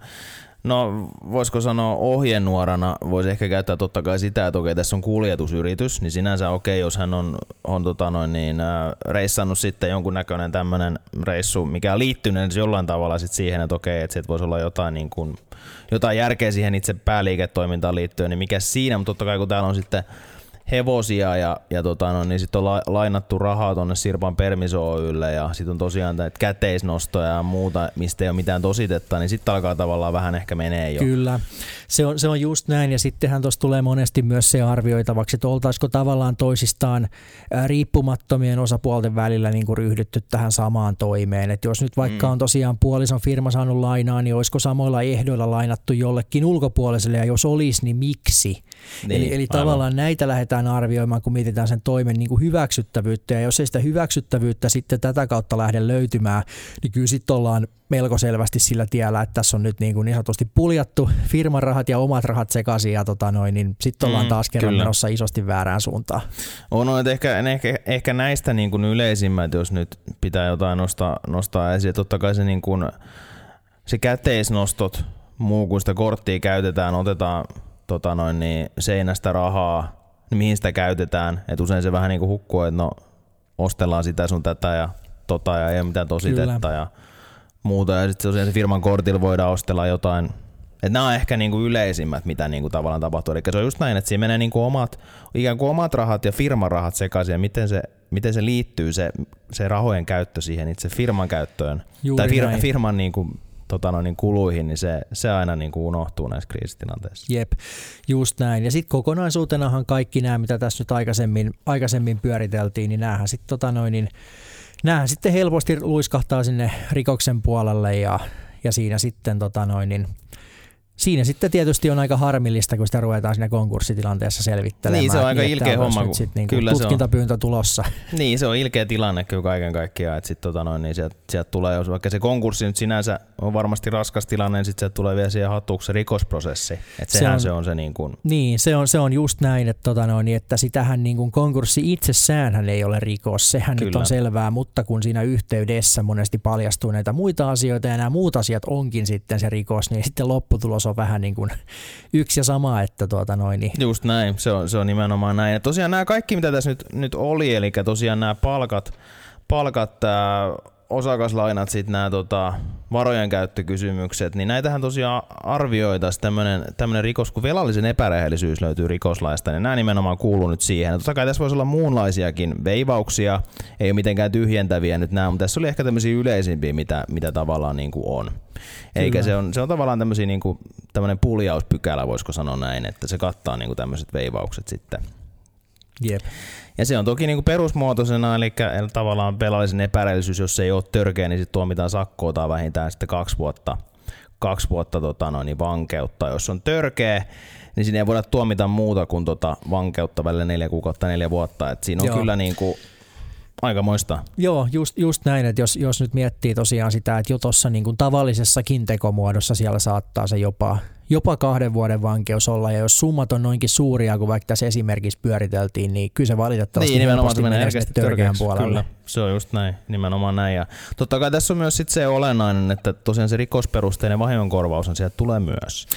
A: No voisiko sanoa ohjenuorana, voisi ehkä käyttää totta kai sitä, että okei tässä on kuljetusyritys, niin sinänsä okei, jos hän on, on tota noin, niin, äh, reissannut sitten jonkunnäköinen tämmöinen reissu, mikä on liittynyt jollain tavalla sit siihen, että okei, että voisi olla jotain, niin kuin, jotain järkeä siihen itse pääliiketoimintaan liittyen, niin mikä siinä, mutta totta kai kun täällä on sitten hevosia ja, ja tota, no, niin sitten on la, lainattu rahaa tuonne Sirpan Permiso Oylle ja sitten on tosiaan näitä käteisnostoja ja muuta, mistä ei ole mitään tositetta, niin sitten alkaa tavallaan vähän ehkä menee jo.
C: Kyllä, se on, se on just näin ja sittenhän tuossa tulee monesti myös se arvioitavaksi, että oltaisiko tavallaan toisistaan riippumattomien osapuolten välillä niin kuin ryhdytty tähän samaan toimeen, että jos nyt vaikka mm. on tosiaan puolison firma saanut lainaa, niin olisiko samoilla ehdoilla lainattu jollekin ulkopuoliselle ja jos olisi, niin miksi? Niin, eli eli tavallaan näitä lähdetään arvioimaan, kun mietitään sen toimen niin kuin hyväksyttävyyttä. Ja jos ei sitä hyväksyttävyyttä sitten tätä kautta lähde löytymään, niin kyllä sitten ollaan melko selvästi sillä tiellä, että tässä on nyt niin, kuin niin sanotusti puljattu firman rahat ja omat rahat sekaisin ja tota noin, niin sitten ollaan mm, taas kerran menossa isosti väärään suuntaan.
A: On, no, että ehkä, ehkä, ehkä näistä niin kuin yleisimmät, jos nyt pitää jotain nostaa, nostaa esiin, totta kai se, niin kuin, se käteisnostot muu kuin sitä korttia käytetään, otetaan tota noin, niin seinästä rahaa, niin mihin sitä käytetään. Et usein se vähän niin kuin hukkuu, että no ostellaan sitä sun tätä ja tota ja ei ole mitään tositetta ja muuta. Ja sitten se firman kortilla voidaan ostella jotain et nämä on ehkä niinku yleisimmät, mitä niinku tavallaan tapahtuu. Eli se on just näin, että siinä menee niinku omat, ikään kuin omat rahat ja firman rahat sekaisin, ja miten se, miten se liittyy se, se rahojen käyttö siihen itse firman käyttöön.
C: Juuri
A: tai fir,
C: näin.
A: firman niinku, tota no, niin kuluihin, niin se, se aina niinku unohtuu näissä kriisitilanteissa.
C: Jep, just näin. Ja sitten kokonaisuutenahan kaikki nämä, mitä tässä nyt aikaisemmin, aikaisemmin pyöriteltiin, niin näähän sitten tota noin, niin näähän sitten helposti luiskahtaa sinne rikoksen puolelle ja, ja siinä sitten tota noin, niin Siinä sitten tietysti on aika harmillista, kun sitä ruvetaan siinä konkurssitilanteessa selvittelemään.
A: Niin, se on aika
C: että
A: ilkeä homma, kun-
C: sit niinku
A: kyllä se on.
C: tutkintapyyntö tulossa.
A: Niin, se on ilkeä tilanne kyllä kaiken kaikkiaan, että sit tota noin, niin sieltä, sieltä tulee, jos vaikka se konkurssi nyt sinänsä on varmasti raskas tilanne, niin sitten sieltä tulee vielä siihen hattuun se rikosprosessi.
C: Se
A: sehän
C: on-
A: se on se niin kuin,
C: Niin, se on, se on just näin, että, tota noin, niin että sitähän niin kuin konkurssi itsessään ei ole rikos, sehän Kyllä. nyt on selvää, mutta kun siinä yhteydessä monesti paljastuu näitä muita asioita ja nämä muut asiat onkin sitten se rikos, niin sitten lopputulos on vähän niin kuin yksi ja sama, että tuota noin, niin
A: Just näin, se on, se on nimenomaan näin. Ja tosiaan nämä kaikki, mitä tässä nyt, nyt oli, eli tosiaan nämä palkat, palkat tää osakaslainat, sitten nämä tota, varojen käyttökysymykset, niin näitähän tosiaan arvioitaisiin tämmöinen, tämmöinen rikos, kun velallisen epärehellisyys löytyy rikoslaista, niin nämä nimenomaan kuuluu nyt siihen. Totta kai tässä voisi olla muunlaisiakin veivauksia, ei ole mitenkään tyhjentäviä nyt nämä, mutta tässä oli ehkä tämmöisiä yleisimpiä, mitä, mitä tavallaan niin kuin on. Eikä
C: Kyllä.
A: se on, se on tavallaan tämmöisiä niin kuin, tämmöinen puljauspykälä, voisiko sanoa näin, että se kattaa niin kuin tämmöiset veivaukset sitten.
C: jep.
A: Ja se on toki niin kuin perusmuotoisena, eli tavallaan velallisen epärehellisyys, jos se ei ole törkeä, niin sitten tuomitaan sakkoa tai vähintään sitten kaksi vuotta, kaksi vuotta tota noin, niin vankeutta. Jos on törkeä, niin siinä ei voida tuomita muuta kuin tota vankeutta välillä neljä kuukautta, neljä vuotta. Et siinä on
C: Joo.
A: Joo. kyllä niin kuin aikamoista.
C: Joo, just, just näin, että jos, jos nyt miettii tosiaan sitä, että jo tuossa niin kuin tavallisessakin tekomuodossa siellä saattaa se jopa, jopa kahden vuoden vankeus olla, ja jos summat on noinkin suuria kuin vaikka tässä esimerkissä pyöriteltiin, niin kyllä se valitettavasti
A: Niin, nimenomaan se menee
C: törkeän
A: törkeäksi.
C: puolelle.
A: Kyllä, se on just näin, nimenomaan näin. Ja totta kai tässä on myös sit se olennainen, että tosiaan se rikosperusteinen vahingonkorvaus on sieltä tulee myös.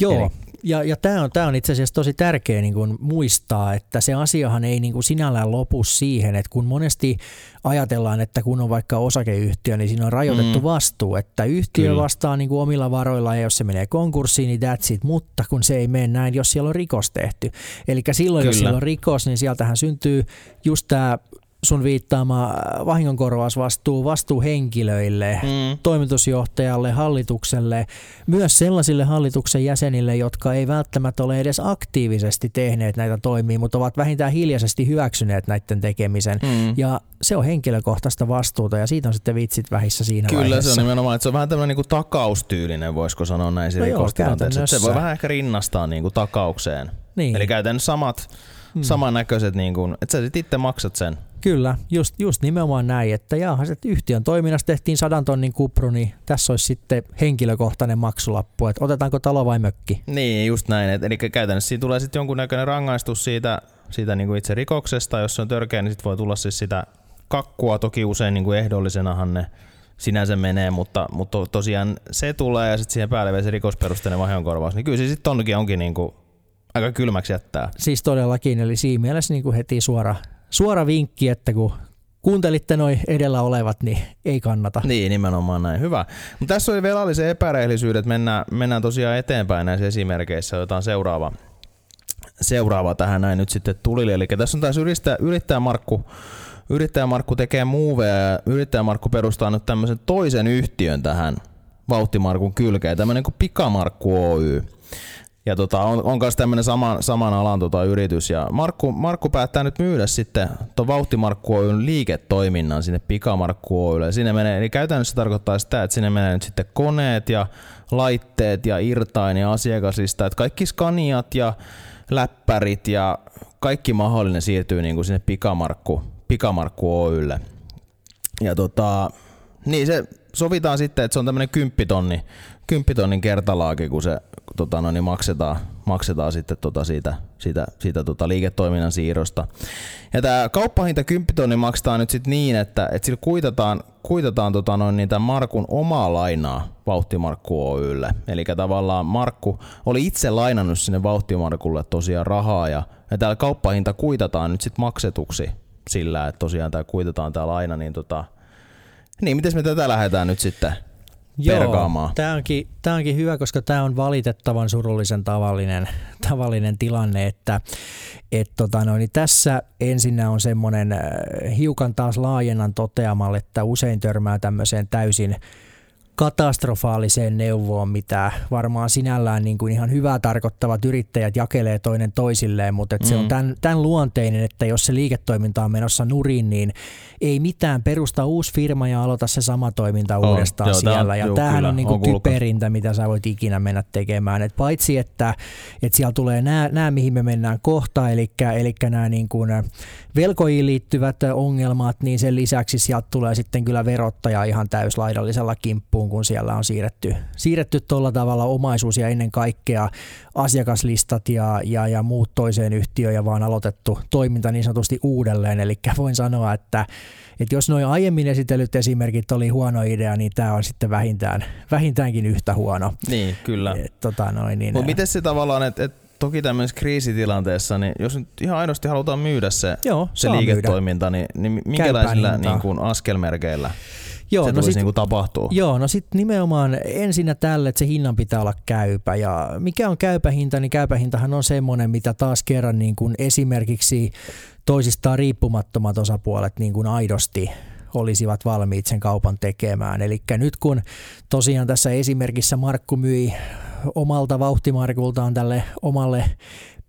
C: Joo,
A: Eli-
C: ja, ja tämä on, tää on itse asiassa tosi tärkeä niin kun muistaa, että se asiahan ei niin kun sinällään lopu siihen, että kun monesti ajatellaan, että kun on vaikka osakeyhtiö, niin siinä on rajoitettu
A: Mm.
C: vastuu, että yhtiö
A: Kyllä.
C: vastaa niin kuin omilla varoilla ja jos se menee konkurssiin, niin that's it, mutta kun se ei mene näin, jos siellä on rikos tehty. Eli silloin, jos
A: Kyllä.
C: siellä on rikos, niin sieltähän syntyy just tämä sun viittaama vahingonkorvausvastuu vastuuhenkilöille,
A: Mm.
C: toimitusjohtajalle, hallitukselle, myös sellaisille hallituksen jäsenille, jotka ei välttämättä ole edes aktiivisesti tehneet näitä toimia, mutta ovat vähintään hiljaisesti hyväksyneet näiden tekemisen.
A: Mm.
C: Ja se on henkilökohtaista vastuuta ja siitä on sitten vitsit vähissä siinä
A: Kyllä
C: vaiheessa.
A: se on nimenomaan, että se on vähän tämmöinen niin takaustyylinen, voisiko sanoa näin
C: No joo,
A: Se voi vähän ehkä rinnastaa niin kuin takaukseen.
C: Niin.
A: Eli käytännössä samat, hmm. samannäköiset, niin kuin, että sä sit itse maksat sen.
C: Kyllä, just, just nimenomaan näin, että jaahan, että yhtiön toiminnassa tehtiin sadan tonnin kupru, niin tässä olisi sitten henkilökohtainen maksulappu, että otetaanko talo vai mökki.
A: Niin, just näin. Et, eli käytännössä siinä tulee sitten jonkunnäköinen rangaistus siitä, siitä niin kuin itse rikoksesta. Jos se on törkeä, niin sitten voi tulla siis sitä kakkua. Toki usein niin kuin ehdollisenahan ne sinänsä menee, mutta, mutta to- tosiaan se tulee ja sitten siihen päälle vielä se rikosperusteinen vahingonkorvaus. Niin kyllä se sitten onkin, onkin niin kuin aika kylmäksi jättää.
C: Siis todellakin, eli siinä mielessä niin kuin heti suora, suora vinkki, että kun kuuntelitte noin edellä olevat, niin ei kannata.
A: Niin, nimenomaan näin. Hyvä. Mutta tässä oli velallisen epärehellisyydet. Mennään, mennään tosiaan eteenpäin näissä esimerkkeissä. Otetaan seuraava, seuraava tähän näin nyt sitten tulille. Eli tässä on taas yrittäjä, yrittäjä Markku, yrittäjä Markku tekee muuveja ja yrittäjä Markku perustaa nyt tämmöisen toisen yhtiön tähän vauhtimarkun kylkeen. Tämmöinen kuin Pikamarkku Oy. Ja tota, on, on myös tämmöinen saman, saman alan tota, yritys. Ja Markku, Markku päättää nyt myydä sitten tuon Vauhtimarkku Oyn liiketoiminnan sinne Pikamarkku Oylle. Sinne menee, eli käytännössä tarkoittaa sitä, että sinne menee nyt sitten koneet ja laitteet ja irtain ja asiakaslista. Että kaikki skaniat ja läppärit ja kaikki mahdollinen siirtyy niin kuin sinne Pikamarkku, Pikamarkku Oylle. Ja tota, niin se sovitaan sitten, että se on tämmöinen kymppitonni, kymppitonnin kertalaakin, kun se tota, no, niin maksetaan, maksetaan sitten tota siitä, siitä, siitä tota liiketoiminnan siirrosta. Ja tämä kauppahinta kymppitonni maksetaan nyt sitten niin, että, että sillä kuitataan, kuitataan tota, noin, niin Markun omaa lainaa Vauhtimarkku Oylle. Eli tavallaan Markku oli itse lainannut sinne Vauhtimarkulle tosiaan rahaa ja, ja täällä kauppahinta kuitataan nyt sitten maksetuksi sillä, että tosiaan tämä kuitataan tämä laina, niin tota, niin, miten me tätä lähdetään nyt sitten perkaamaan?
C: Tämä onkin, tämä onkin hyvä, koska tämä on valitettavan surullisen tavallinen, tavallinen tilanne, että et tota no, niin tässä ensinnä on semmoinen äh, hiukan taas laajennan toteamalle, että usein törmää tämmöiseen täysin katastrofaaliseen neuvoon, mitä varmaan sinällään niin kuin ihan hyvää tarkoittavat yrittäjät jakelee toinen toisilleen, mutta mm. se on mm. tämän, tämän luonteinen, että jos se liiketoiminta on menossa nurin, niin ei mitään perusta uusi firma ja aloita se sama toiminta oh, uudestaan joo, siellä. Tämä, ja joo, tämähän kyllä, on niin kuin typerintä, mitä sä voit ikinä mennä tekemään. Et paitsi, että, että siellä tulee nämä, nämä, mihin me mennään kohta, eli, eli nämä niin kuin velkojiin liittyvät ongelmat, niin sen lisäksi sieltä tulee sitten kyllä verottaja ihan täyslaidallisella kimppuun, kun siellä on siirretty, siirretty tuolla tavalla omaisuus ja ennen kaikkea asiakaslistat ja, ja, ja muut toiseen yhtiöön ja vaan aloitettu toiminta niin sanotusti uudelleen. Eli voin sanoa, että, että jos noin aiemmin esitellyt esimerkit oli huono idea, niin tämä on sitten vähintään, vähintäänkin yhtä huono.
A: Niin, kyllä.
C: Et, tota noin, niin,
A: Mutta miten se tavallaan, että et toki tämmöisessä kriisitilanteessa, niin jos nyt ihan aidosti halutaan myydä se, Joo, se liiketoiminta, myydä. niin, niin minkälaisilla niin kuin askelmerkeillä Joo, se no sit, niin tapahtuu?
C: Joo, no sitten nimenomaan ensinnä tälle, että se hinnan pitää olla käypä. Ja mikä on käypä hinta, niin käypä hintahan on semmoinen, mitä taas kerran niin kuin esimerkiksi toisistaan riippumattomat osapuolet niin kuin aidosti olisivat valmiit sen kaupan tekemään. Eli nyt kun tosiaan tässä esimerkissä Markku myi omalta vauhtimarkultaan tälle omalle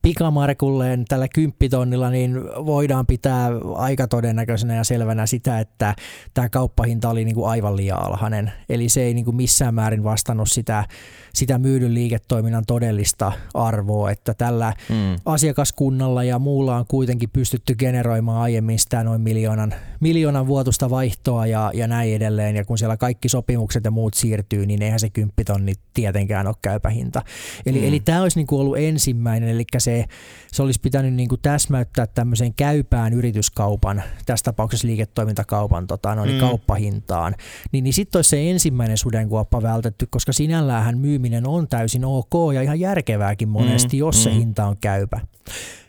C: pikamarkulleen tällä kymppitonnilla, niin voidaan pitää aika todennäköisenä ja selvänä sitä, että tämä kauppahinta oli niin kuin aivan liian alhainen. Eli se ei niin kuin missään määrin vastannut sitä sitä myydyn liiketoiminnan todellista arvoa, että tällä mm. asiakaskunnalla ja muulla on kuitenkin pystytty generoimaan aiemmin sitä noin miljoonan, miljoonan vuotusta vaihtoa ja, ja näin edelleen, ja kun siellä kaikki sopimukset ja muut siirtyy, niin eihän se kymppitonni tietenkään ole käypä hinta. Eli, mm. eli tämä olisi niin kuin ollut ensimmäinen, eli se, se olisi pitänyt niin kuin täsmäyttää tämmöiseen käypään yrityskaupan, tässä tapauksessa liiketoimintakaupan tota, no, niin mm. kauppahintaan, niin, niin sitten olisi se ensimmäinen sudenkuoppa vältetty, koska sinällään myyminen myyminen on täysin ok ja ihan järkevääkin monesti, mm, jos se mm. hinta on käypä.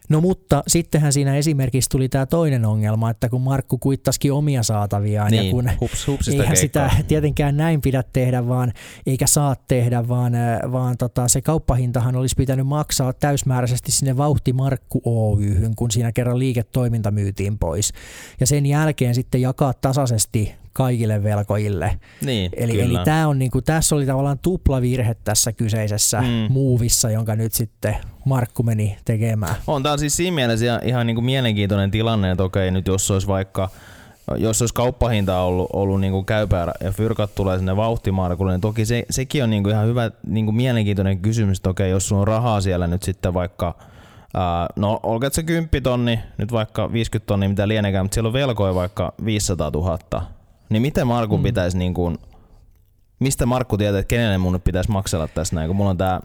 C: No mutta sittenhän siinä esimerkiksi tuli tämä toinen ongelma, että kun Markku kuittasikin omia saataviaan niin, ja kun
A: hups,
C: eihän sitä tietenkään näin pidä tehdä, vaan eikä saa tehdä, vaan, vaan tota, se kauppahintahan olisi pitänyt maksaa täysmääräisesti sinne Vauhti Markku Oyhyn, kun siinä kerran liiketoiminta myytiin pois. Ja sen jälkeen sitten jakaa tasaisesti kaikille velkojille.
A: Niin,
C: eli, eli tämä on niinku, tässä oli tavallaan tuplavirhe tässä kyseisessä mm. muuvissa, jonka nyt sitten Markku meni tekemään.
A: On tämä siis siinä mielessä ihan, ihan niinku mielenkiintoinen tilanne, että okei nyt jos olisi vaikka jos olisi kauppahinta ollut, ollut niin kuin käypää ja fyrkat tulee sinne vauhtimarkulle, niin toki se, sekin on niin kuin ihan hyvä niin kuin mielenkiintoinen kysymys, että okei, jos sulla on rahaa siellä nyt sitten vaikka Ää, no olkoon se 10 tonni, nyt vaikka 50 tonni, mitä lienekään, mutta siellä on velkoja vaikka 500 000, niin miten Markku mm. pitäisi niin kuin, mistä Markku tietää, että kenelle mun pitäisi maksella tässä näin, kun mulla on tää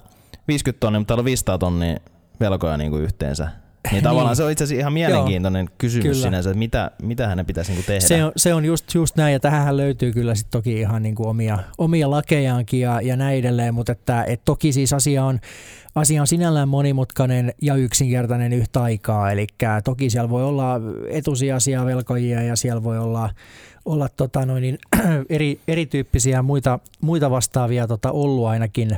A: 50 tonnia, mutta täällä on 500 tonnia velkoja niin kuin yhteensä. Niin tavallaan niin. se on itse asiassa ihan mielenkiintoinen Joo, kysymys kyllä. sinänsä, että mitä, mitä hänen pitäisi niinku tehdä.
C: Se on, se on just, just näin, ja tähän löytyy kyllä sit toki ihan niinku omia, omia lakejaankin ja, ja näin edelleen, mutta että, et toki siis asia on, asia on sinällään monimutkainen ja yksinkertainen yhtä aikaa, eli toki siellä voi olla etusijaisia velkojia ja siellä voi olla olla tota noin, niin, eri, erityyppisiä muita, muita vastaavia tota, ollut ainakin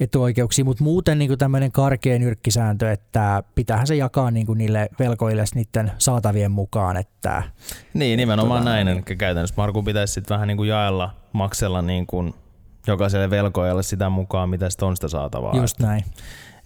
C: etuoikeuksia, mutta muuten niin tämmöinen karkea nyrkkisääntö, että pitäähän se jakaa niin kuin niille velkoille niiden saatavien mukaan. Että,
A: niin, nimenomaan tota, näin. Eli käytännössä Markun pitäisi sitten vähän niin kuin jaella, maksella niin kuin jokaiselle velkojalle sitä mukaan, mitä sitä on sitä saatavaa.
C: Just näin.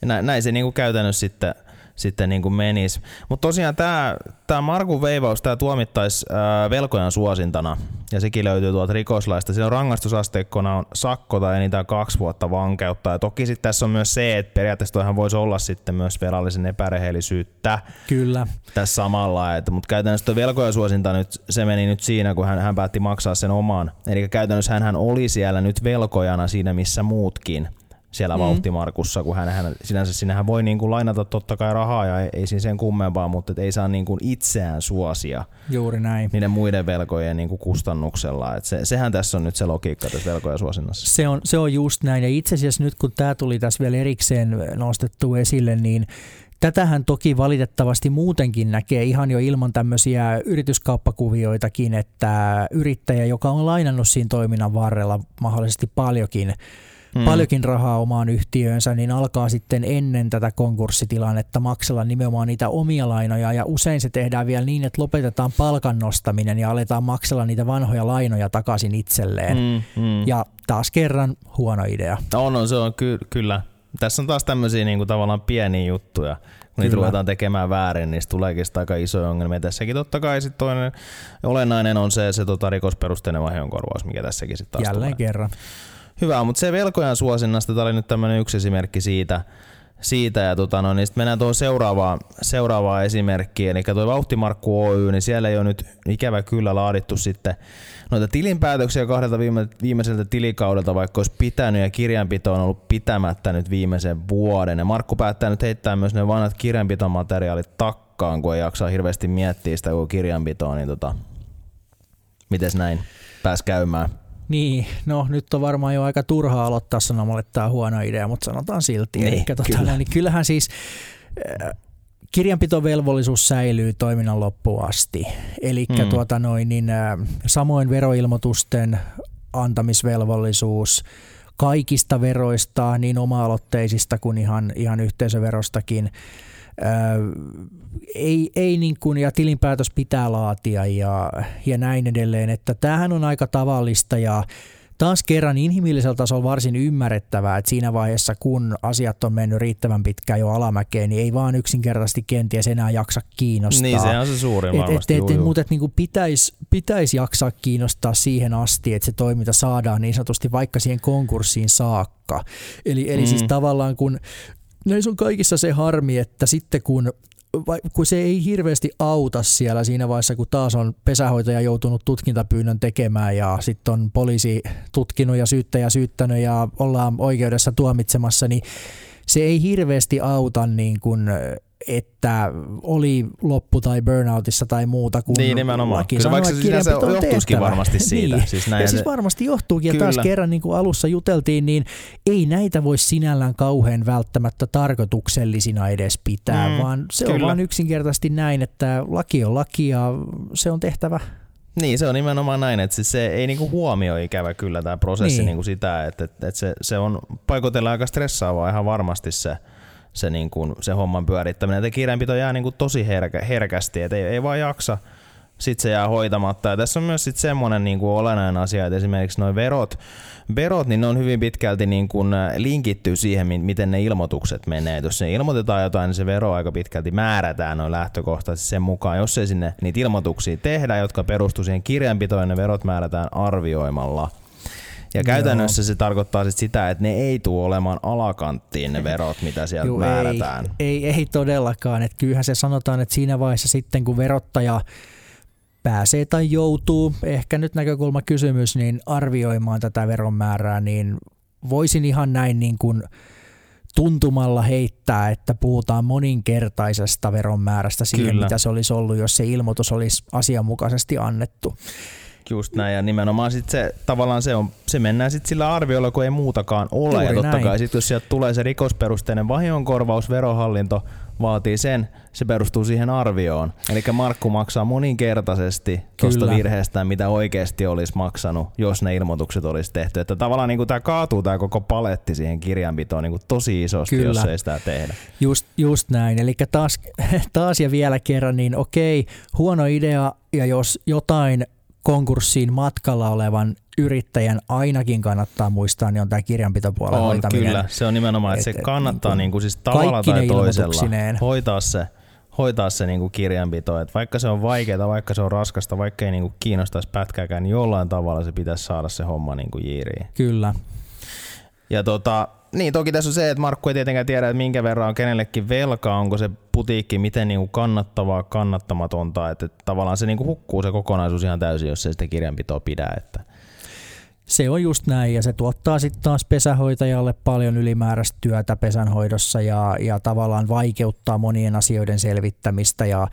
A: Näin, näin se niin kuin käytännössä sitten sitten niin kuin menisi. Mutta tosiaan tämä, tämä Markun veivaus, tämä tuomittaisi ää, velkojan suosintana, ja sekin löytyy tuolta rikoslaista. Siinä on rangaistusasteikkoina on sakko tai enintään kaksi vuotta vankeutta. Ja toki sitten tässä on myös se, että periaatteessa toihan voisi olla sitten myös velallisen epärehellisyyttä.
C: Kyllä.
A: Tässä samalla, mutta käytännössä tuo velkojan suosinta nyt, se meni nyt siinä, kun hän, hän päätti maksaa sen oman. Eli käytännössä hän oli siellä nyt velkojana siinä, missä muutkin siellä mm. vauhtimarkussa, kun hän, hän sinänsä sinähän voi niin kuin lainata totta kai rahaa ja ei, ei siinä sen kummempaa, mutta ei saa niin kuin itseään suosia
C: Juuri näin.
A: niiden muiden velkojen niin kuin kustannuksella. Et se, sehän tässä on nyt se logiikka tässä velkojen suosinnassa.
C: Se on, se on just näin ja itse asiassa nyt kun tämä tuli tässä vielä erikseen nostettu esille, niin Tätähän toki valitettavasti muutenkin näkee ihan jo ilman tämmöisiä yrityskauppakuvioitakin, että yrittäjä, joka on lainannut siinä toiminnan varrella mahdollisesti paljonkin, hmm. paljonkin rahaa omaan yhtiöönsä, niin alkaa sitten ennen tätä konkurssitilannetta maksella nimenomaan niitä omia lainoja ja usein se tehdään vielä niin, että lopetetaan palkan nostaminen ja aletaan maksella niitä vanhoja lainoja takaisin itselleen. Hmm, hmm. Ja taas kerran huono idea.
A: On, no, se on ky- kyllä. Tässä on taas tämmöisiä niin kuin tavallaan pieniä juttuja. Kun niitä ruvetaan tekemään väärin, niin tuleekin sitä aika isoja ongelmia. Tässäkin totta kai sit toinen olennainen on se, se tota rikosperusteinen vahingonkorvaus, mikä tässäkin sitten taas
C: Jälleen
A: tulee.
C: kerran.
A: Hyvä, mutta se velkojan suosinnasta, tämä oli nyt tämmöinen yksi esimerkki siitä, siitä ja tota, no, niin mennään tuohon seuraavaan, seuraavaan esimerkkiin, eli tuo Vauhtimarkku Oy, niin siellä ei ole nyt ikävä kyllä laadittu sitten noita tilinpäätöksiä kahdelta viime, viimeiseltä tilikaudelta, vaikka olisi pitänyt ja kirjanpito on ollut pitämättä nyt viimeisen vuoden. Ja Markku päättää nyt heittää myös ne vanhat kirjanpitomateriaalit takkaan, kun ei jaksaa hirveästi miettiä sitä koko kirjanpitoa, niin tota, mites näin pääs käymään?
C: Niin, no nyt on varmaan jo aika turhaa aloittaa sanomalla, että tämä on huono idea, mutta sanotaan silti.
A: Niin,
C: Eli, tota,
A: kyllä.
C: niin kyllähän siis äh, kirjanpitovelvollisuus säilyy toiminnan loppuun asti. Eli mm. tuota noin, niin, äh, samoin veroilmoitusten antamisvelvollisuus kaikista veroista, niin oma-aloitteisista kuin ihan, ihan yhteisöverostakin. Ei, ei niin kuin, ja tilinpäätös pitää laatia ja, ja näin edelleen, että tämähän on aika tavallista ja taas kerran inhimillisellä tasolla varsin ymmärrettävää, että siinä vaiheessa kun asiat on mennyt riittävän pitkään jo alamäkeen, niin ei vaan yksinkertaisesti kenties enää jaksa kiinnostaa.
A: Niin, se on se suurin
C: et,
A: varmasti.
C: et, et,
A: juu.
C: mutta et, niin pitäisi pitäis jaksaa kiinnostaa siihen asti, että se toiminta saadaan niin sanotusti vaikka siihen konkurssiin saakka. Eli, eli mm. siis tavallaan kun näissä on kaikissa se harmi, että sitten kun kun se ei hirveästi auta siellä siinä vaiheessa, kun taas on pesähoitaja joutunut tutkintapyynnön tekemään ja sitten on poliisi tutkinut ja syyttäjä syyttänyt ja ollaan oikeudessa tuomitsemassa, niin se ei hirveästi auta niin kuin että oli loppu tai burnoutissa tai muuta, kun
A: Niin, nimenomaan.
C: laki
A: Kyllä, vaikka se sinänsä
C: on
A: johtuisikin
C: tehtävä.
A: varmasti siitä.
C: Niin.
A: Siis näin
C: ja siis
A: se-
C: varmasti johtuukin, ja taas
A: Kyllä.
C: kerran niin kuin alussa juteltiin, niin ei näitä voi sinällään kauhean välttämättä tarkoituksellisina edes pitää,
A: Mm,
C: vaan se on
A: kyllä.
C: vaan yksinkertaisesti näin, että laki on laki ja se on tehtävä.
A: Niin, se on nimenomaan näin, että siis se ei niinku huomioi ikävä kyllä tämä prosessi
C: Niin.
A: niinku sitä, että, että, että se, se on paikoitellen aika stressaavaa ihan varmasti se, se, niinku, se homman pyörittäminen. Että kirjanpito jää niinku tosi herkä, herkästi, että ei, ei vaan jaksa, sitten se jää hoitamatta. Ja tässä on myös sit semmoinen niinku olennainen asia, että esimerkiksi nuo verot, verot, niin ne on hyvin pitkälti niin kuin linkittyy siihen, mi- miten ne ilmoitukset menee. Et jos se ilmoitetaan jotain, niin se vero aika pitkälti määrätään noin lähtökohtaisesti sen mukaan. Jos ei sinne niitä ilmoituksia tehdä, jotka perustuu siihen kirjanpitoon, ne verot määrätään arvioimalla. Ja käytännössä se tarkoittaa sit sitä, että ne ei tule olemaan alakanttiin ne verot, mitä sieltä
C: Juu,
A: määrätään.
C: Ei, ei, ei todellakaan. Että kyllähän se sanotaan, että siinä vaiheessa sitten kun verottaja pääsee tai joutuu, ehkä nyt näkökulma kysymys, niin arvioimaan tätä veron määrää, niin voisin ihan näin niin kuin tuntumalla heittää, että puhutaan moninkertaisesta veron määrästä siihen,
A: Kyllä.
C: mitä se olisi ollut, jos se ilmoitus olisi asianmukaisesti annettu.
A: Just näin, ja nimenomaan sit se, tavallaan se, on, se mennään sitten sillä arviolla, kun ei muutakaan ole.
C: Juuri
A: ja totta
C: näin.
A: kai sit, jos sieltä tulee se rikosperusteinen vahingonkorvaus, verohallinto vaatii sen, se perustuu siihen arvioon. Eli Markku maksaa moninkertaisesti tuosta virheestä, mitä oikeasti olisi maksanut, jos ne ilmoitukset olisi tehty. Että tavallaan niin tämä kaatuu tämä koko paletti siihen kirjanpitoon niin tosi isosti,
C: Kyllä.
A: jos ei sitä tehdä.
C: Just, just näin. Eli taas, taas ja vielä kerran, niin okei, huono idea, ja jos jotain konkurssiin matkalla olevan yrittäjän ainakin kannattaa muistaa, niin on tämä kirjanpitopuolen
A: on,
C: hoitaminen.
A: Kyllä, se on nimenomaan, että se
C: Et-
A: kannattaa
C: niin
A: niin
C: kuin
A: siis tavalla tai toisella hoitaa se, hoitaa se niin kuin kirjanpito. Et vaikka se on vaikeaa, vaikka se on raskasta, vaikka ei niin kuin kiinnostaisi pätkääkään, niin jollain tavalla se pitäisi saada se homma niin kuin jiiriin.
C: Kyllä.
A: Ja tota, niin toki tässä on se, että Markku ei tietenkään tiedä, että minkä verran on kenellekin velkaa, onko se putiikki miten niinku kannattavaa, kannattamatonta, että tavallaan se niinku hukkuu se kokonaisuus ihan täysin, jos ei sitä kirjanpitoa pidä. Että.
C: Se on just näin ja se tuottaa sitten taas pesähoitajalle paljon ylimääräistä työtä pesänhoidossa ja, ja tavallaan vaikeuttaa monien asioiden selvittämistä ja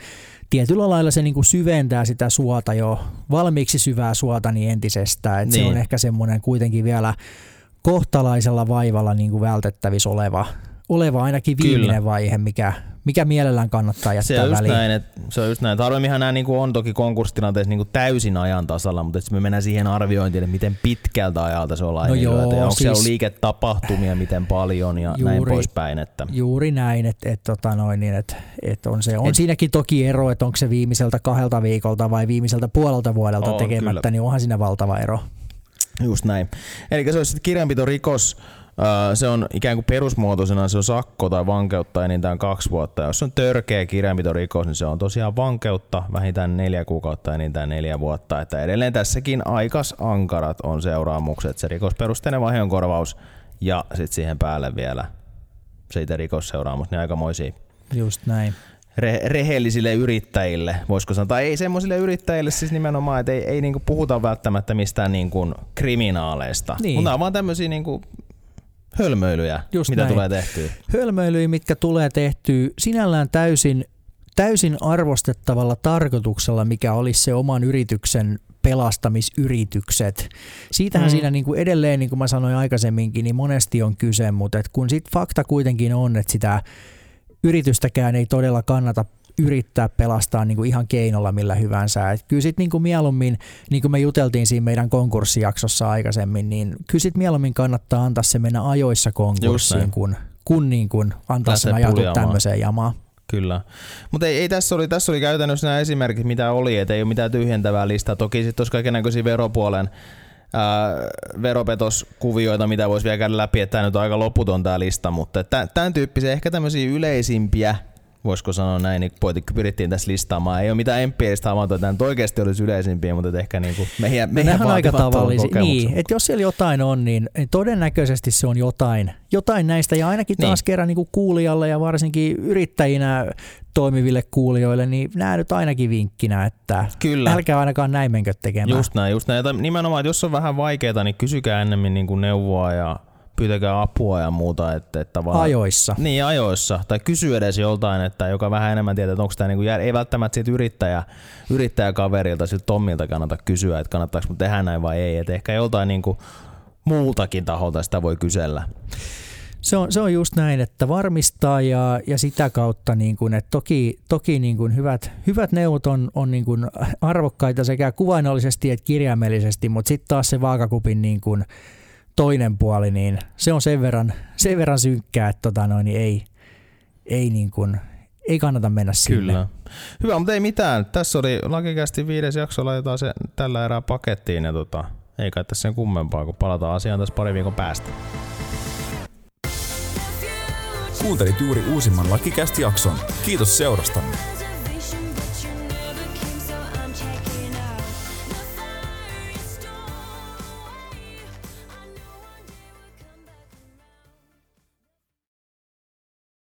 C: tietyllä lailla se niinku syventää sitä suota jo valmiiksi syvää suota niin entisestään. Et Se
A: Niin.
C: on ehkä semmoinen kuitenkin vielä kohtalaisella vaivalla niinku vältettävissä oleva, oleva ainakin
A: Kyllä.
C: viimeinen vaihe, mikä, mikä mielellään kannattaa jättää
A: Se on,
C: väliin.
A: näin, että, se on just näin. että Harvemminhan nämä niinku on toki konkurssitilanteessa niinku täysin ajan tasalla, mutta me mennään siihen arviointiin, että miten pitkältä ajalta se on laiminlyöty.
C: joo,
A: ja onko siellä
C: siis-
A: liiketapahtumia, miten paljon ja näin
C: Juuri-
A: poispäin. Että.
C: Juuri näin, että et, tota noin, niin et, et on, se, on et, siinäkin toki ero, että onko se viimeiseltä kahdelta viikolta vai viimeiseltä puolelta vuodelta
A: On,
C: tekemättä,
A: kyllä.
C: niin onhan siinä valtava ero.
A: Just näin. Eli se olisi sitten kirjanpitorikos, se on ikään kuin perusmuotoisena se on sakko tai vankeutta enintään kaksi vuotta. Jos on törkeä kirjanpitorikos, niin se on tosiaan vankeutta vähintään neljä kuukautta enintään neljä vuotta. Että edelleen tässäkin aikas ankarat on seuraamukset. Se rikosperusteinen vahingonkorvaus ja sitten siihen päälle vielä siitä rikosseuraamus, niin aikamoisia
C: Just näin.
A: Re- rehellisille yrittäjille, voisiko sanoa, tai ei semmoisille yrittäjille siis nimenomaan, että ei, ei niinku puhuta välttämättä mistään niinku kriminaaleista,
C: Niin.
A: mutta nämä on vaan tämmöisiä niinku hölmöilyjä,
C: Just
A: mitä
C: näin.
A: tulee tehtyä.
C: Hölmöilyjä, mitkä tulee tehtyä sinällään täysin, täysin arvostettavalla tarkoituksella, mikä olisi se oman yrityksen pelastamisyritykset. Siitähän
A: Mm.
C: siinä niin kuin edelleen, niin kuin mä sanoin aikaisemminkin, niin monesti on kyse, mutta et kun sit fakta kuitenkin on, että sitä yritystäkään ei todella kannata yrittää pelastaa niin kuin ihan keinolla millä hyvänsä. Et kyllä sitten niin mieluummin, niin kuin me juteltiin siinä meidän konkurssijaksossa aikaisemmin, niin kyllä sit mieluummin kannattaa antaa se mennä ajoissa konkurssiin, kun, kun niin kuin antaa sen
A: puljaamaan.
C: tämmöiseen jamaan.
A: Kyllä. Mutta ei, ei tässä, oli, tässä oli käytännössä nämä esimerkit, mitä oli, että ei ole mitään tyhjentävää listaa. Toki sitten olisi kaikenlaisia veropuolen ää, veropetoskuvioita, mitä voisi vielä käydä läpi, että tämä nyt on aika loputon tämä lista, mutta tä- tämän tyyppisiä ehkä tämmöisiä yleisimpiä, voisiko sanoa näin, niin poiti- pyrittiin tässä listaamaan. Ei ole mitään empiiristä havaintoa, että nyt oikeasti olisi yleisimpiä, mutta ehkä niinku meidän,
C: No
A: meidän
C: Nehän aika tavallisia. Niin, että jos siellä jotain on, niin todennäköisesti se on jotain, jotain näistä. Ja ainakin taas
A: Niin.
C: kerran niin kuin kuulijalle ja varsinkin yrittäjinä toimiville kuulijoille, niin nämä nyt ainakin vinkkinä, että
A: Kyllä.
C: älkää ainakaan näin menkö tekemään.
A: Just näin, just näin. Ja nimenomaan, että jos on vähän vaikeaa, niin kysykää ennemmin niin kuin neuvoa ja pyytäkää apua ja muuta. Että, että tavallaan,
C: Ajoissa.
A: Niin, ajoissa. Tai kysy edes joltain, että joka vähän enemmän tietää, että onko tämä niinku, ei välttämättä siitä yrittäjä, yrittäjäkaverilta, siltä Tommilta kannata kysyä, että kannattaako mun tehdä näin vai ei. Että ehkä joltain niinku muultakin taholta sitä voi kysellä.
C: Se on, se on just näin, että varmistaa ja, ja sitä kautta, niin kuin, että toki, toki niin kuin hyvät, hyvät neuvot on, on niin kuin arvokkaita sekä kuvainnollisesti että kirjaimellisesti, mutta sitten taas se vaakakupin niin kuin toinen puoli, niin se on sen verran, sen verran synkkää, että tota noin, niin ei, ei, niin kuin, ei kannata mennä sinne.
A: Kyllä. Hyvä, mutta ei mitään. Tässä oli Lakikästi viides jakso, laitetaan se tällä erää pakettiin ja tota, ei kai tässä sen kummempaa, kun palataan asiaan tässä pari viikon päästä.
B: Kuuntelit juuri uusimman Lakikäst jakson. Kiitos seurastanne.